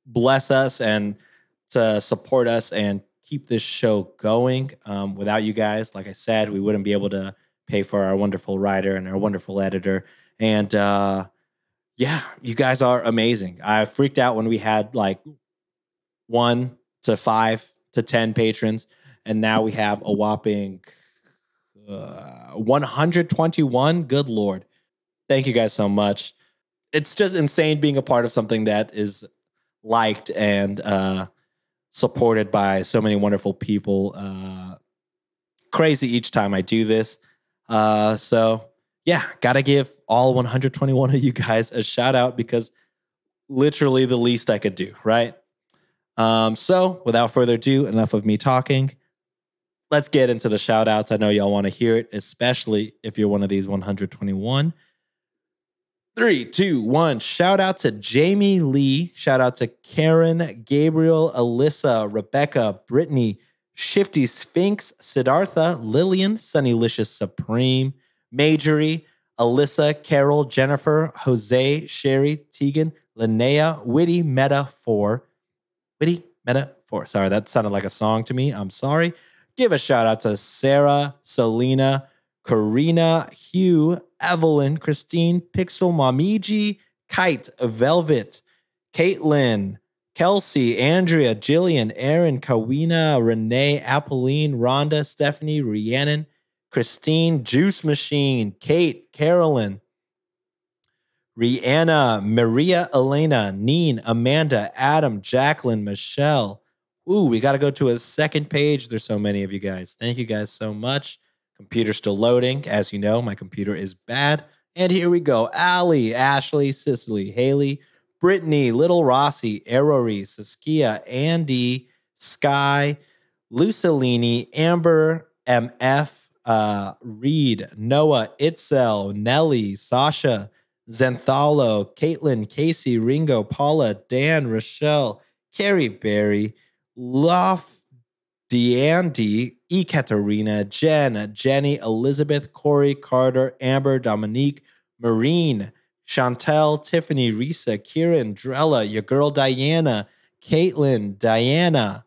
Speaker 3: bless us and to support us and keep this show going. Um, without you guys, like I said, we wouldn't be able to pay for our wonderful writer and our wonderful editor. And uh, yeah, you guys are amazing. I freaked out when we had like one to five to 10 patrons. And now we have a whopping uh, 121. Good Lord. Thank you guys so much. It's just insane being a part of something that is liked and uh, supported by so many wonderful people. Uh, crazy each time I do this. Uh, so, yeah, got to give all 121 of you guys a shout out because literally the least I could do, right? Um, so, without further ado, enough of me talking. Let's get into the shout outs. I know y'all want to hear it, especially if you're one of these 121. Three, two, one. Shout out to Jamie Lee. Shout out to Karen, Gabriel, Alyssa, Rebecca, Brittany, Shifty Sphinx, Siddhartha, Lillian, Sunnylicious Supreme, Majorie, Alyssa, Carol, Jennifer, Jose, Sherry, Tegan, Linnea, Witty, Meta 4, Witty, Meta 4. Sorry, that sounded like a song to me. I'm sorry. Give a shout out to Sarah, Selena, Karina, Hugh, Evelyn, Christine, Pixel, Mamiji, Kite, Velvet, Caitlin, Kelsey, Andrea, Jillian, Aaron, Kawina, Renee, Apolline, Rhonda, Stephanie, Rhiannon, Christine, Juice Machine, Kate, Carolyn, Rihanna, Maria Elena, Neen, Amanda, Adam, Jacqueline, Michelle. Ooh, we got to go to a second page. There's so many of you guys. Thank you guys so much. Computer still loading. As you know, my computer is bad. And here we go. Allie, Ashley, Cicely, Haley, Brittany, Little Rossi, Arory, Saskia, Andy, Sky, Lucilini, Amber, MF, uh, Reed, Noah, Itzel, Nelly, Sasha, Zenthalo, Caitlin, Casey, Ringo, Paula, Dan, Rochelle, Carrie Berry, Lof, Deandy, Ekaterina, Jen, Jenny, Elizabeth, Corey, Carter, Amber, Dominique, Marine, Chantel, Tiffany, Risa, Kieran, Drella, your girl Diana, Caitlin, Diana,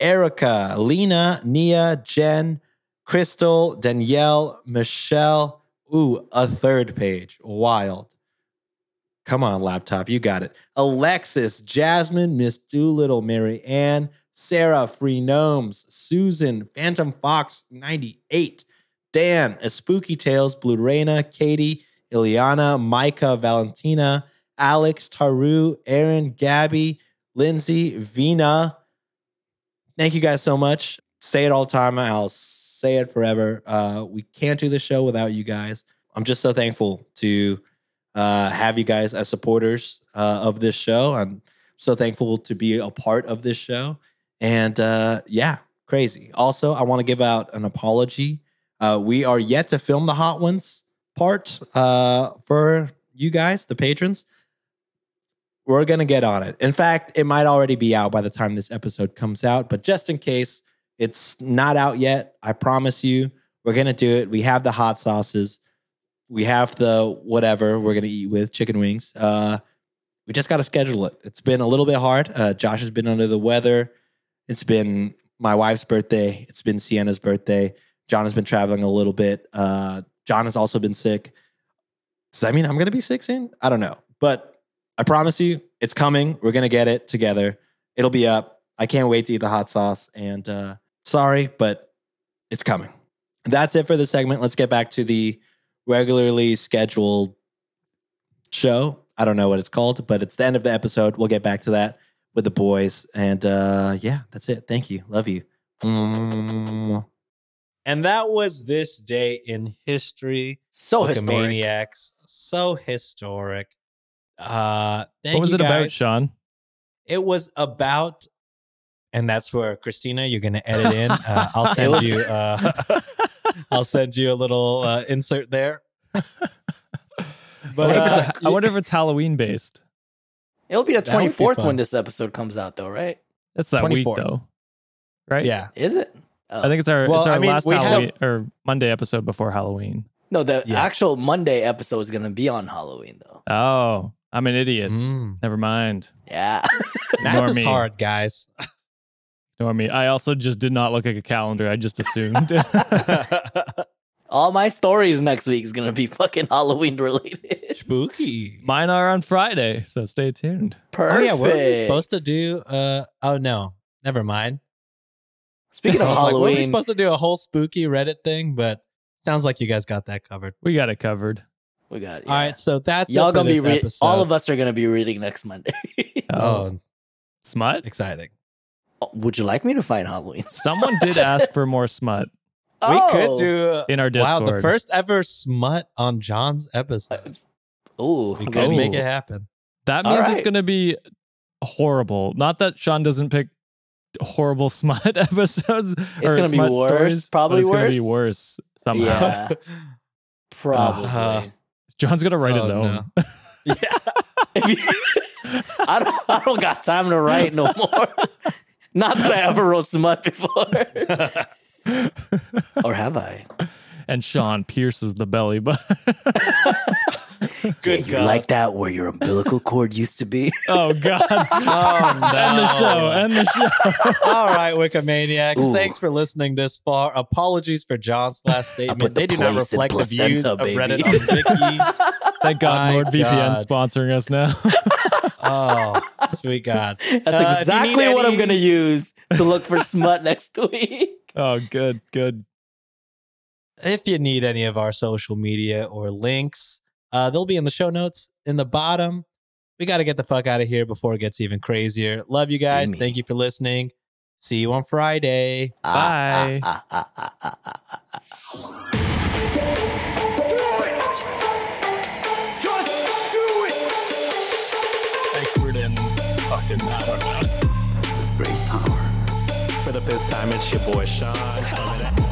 Speaker 3: Erica, Lena, Nia, Jen, Crystal, Danielle, Michelle. Ooh, a third page. Wild. Come on, laptop. You got it. Alexis, Jasmine, Miss Doolittle, Mary Ann, Sarah, Free Gnomes, Susan, Phantom Fox 98, Dan, Espooky Tales, Blue Reina, Katie, Ileana, Micah, Valentina, Alex, Taru, Aaron, Gabby, Lindsay, Vina. Thank you guys so much. Say it all the time. I'll say it forever. Uh, we can't do the show without you guys. I'm just so thankful to uh, have you guys as supporters uh, of this show. I'm so thankful to be a part of this show. And uh, yeah, crazy. Also, I want to give out an apology. Uh, we are yet to film the Hot Ones part uh, for you guys, the patrons. We're going to get on it. In fact, it might already be out by the time this episode comes out, but just in case it's not out yet, I promise you, we're going to do it. We have the hot sauces, we have the whatever we're going to eat with chicken wings. Uh, we just got to schedule it. It's been a little bit hard. Uh, Josh has been under the weather. It's been my wife's birthday. It's been Sienna's birthday. John has been traveling a little bit. Uh, John has also been sick. Does that mean I'm going to be sick soon? I don't know. But I promise you, it's coming. We're going to get it together. It'll be up. I can't wait to eat the hot sauce. And uh, sorry, but it's coming. That's it for the segment. Let's get back to the regularly scheduled show. I don't know what it's called, but it's the end of the episode. We'll get back to that. with the boys. And uh, yeah, that's it. Thank you. Love you. Mm. And that was this day in history.
Speaker 1: So historic.
Speaker 3: Maniacs. So historic. Uh, thank
Speaker 4: what was
Speaker 3: you
Speaker 4: it about. Sean?
Speaker 3: It was about, and that's where Cristina, you're gonna edit in. Uh, I'll send you. Uh, I'll send you a little uh, insert there.
Speaker 4: I
Speaker 3: But
Speaker 4: wonder, if it's
Speaker 3: uh,
Speaker 4: a, I wonder if it's Halloween based.
Speaker 1: It'll be the
Speaker 3: That would be
Speaker 1: 24th when this episode comes out, though, right?
Speaker 4: That's that week
Speaker 3: 24th.
Speaker 4: though, right?
Speaker 3: yeah,
Speaker 1: Is it? Oh.
Speaker 4: I think it's our
Speaker 3: Well,
Speaker 4: it's our
Speaker 3: I mean,
Speaker 4: last
Speaker 3: we
Speaker 4: Halloween
Speaker 3: have-
Speaker 4: or Monday episode before Halloween.
Speaker 1: no. The
Speaker 3: Yeah.
Speaker 1: actual Monday episode is gonna be on Halloween, though.
Speaker 4: Oh, I'm an idiot.
Speaker 3: Mm.
Speaker 4: Never mind.
Speaker 1: Yeah.
Speaker 3: math is
Speaker 4: me.
Speaker 3: hard, guys.
Speaker 4: Ignore me. I also just did not look at a calendar. I just assumed.
Speaker 1: All my stories next week is gonna be fucking Halloween related.
Speaker 3: Spooky.
Speaker 4: Mine are on Friday, so stay tuned.
Speaker 1: Perfect.
Speaker 3: Oh yeah, what were we supposed to do? Uh oh no, never mind.
Speaker 1: Speaking of
Speaker 3: I was like, were we
Speaker 1: Halloween,
Speaker 3: supposed to do a whole spooky Reddit thing? But sounds like you guys got that covered.
Speaker 4: We got it covered.
Speaker 1: We got it.
Speaker 3: All right, so that's
Speaker 1: Y'all
Speaker 3: it
Speaker 1: gonna be
Speaker 3: this
Speaker 1: re- all of us are gonna be reading next Monday.
Speaker 3: Oh,
Speaker 4: Smut?
Speaker 3: exciting!
Speaker 1: Would you like me to find Halloween?
Speaker 4: Someone did ask for more smut
Speaker 3: We
Speaker 1: Oh.
Speaker 3: could do
Speaker 4: in our Discord.
Speaker 3: wow the first ever smut on John's episode.
Speaker 1: Oh,
Speaker 3: We could
Speaker 4: okay.
Speaker 3: make it happen.
Speaker 4: That
Speaker 1: All
Speaker 4: means it's going to be horrible. Not that Sean doesn't pick horrible smut episodes. or
Speaker 1: gonna be worse,
Speaker 4: stories, but
Speaker 1: probably
Speaker 4: it's gonna be
Speaker 1: worse.
Speaker 4: worse somehow.
Speaker 1: Yeah, probably.
Speaker 3: Uh,
Speaker 4: John's gonna write his
Speaker 3: Oh,
Speaker 4: own.
Speaker 3: no.
Speaker 1: If you- I don't. I don't got time to write no more. Not that I ever wrote smut before, or have I?
Speaker 4: And Sean pierces the belly button.
Speaker 3: Good
Speaker 1: yeah, you
Speaker 3: God.
Speaker 1: like that where your umbilical cord used to be?
Speaker 4: oh God!
Speaker 3: Oh, no.
Speaker 4: End the show. End the show.
Speaker 3: All right, Wikimaniacs.
Speaker 1: Ooh.
Speaker 3: Thanks for listening this far. Apologies for John's last statement.
Speaker 1: put the
Speaker 3: They do not reflect the views
Speaker 1: placenta,
Speaker 3: of. Reddit on Wiki.
Speaker 4: Thank God
Speaker 3: My
Speaker 4: NordVPN
Speaker 3: God.
Speaker 4: sponsoring us now.
Speaker 3: Oh, sweet God.
Speaker 1: That's
Speaker 3: Uh, if you need
Speaker 1: exactly what I'm gonna use to look for smut next week.
Speaker 4: oh, good, good.
Speaker 3: If you need any of our social media or links, uh, they'll be in the show notes in the bottom. We got to get the fuck out of here before it gets even crazier. Love you guys.
Speaker 1: Steamy.
Speaker 3: Thank you for listening. See you on Friday.
Speaker 4: Bye.
Speaker 1: Ah, ah, ah, ah.
Speaker 2: In fucking I don't know.
Speaker 1: Great power.
Speaker 2: For the fifth time, it's your boy Sean. coming at-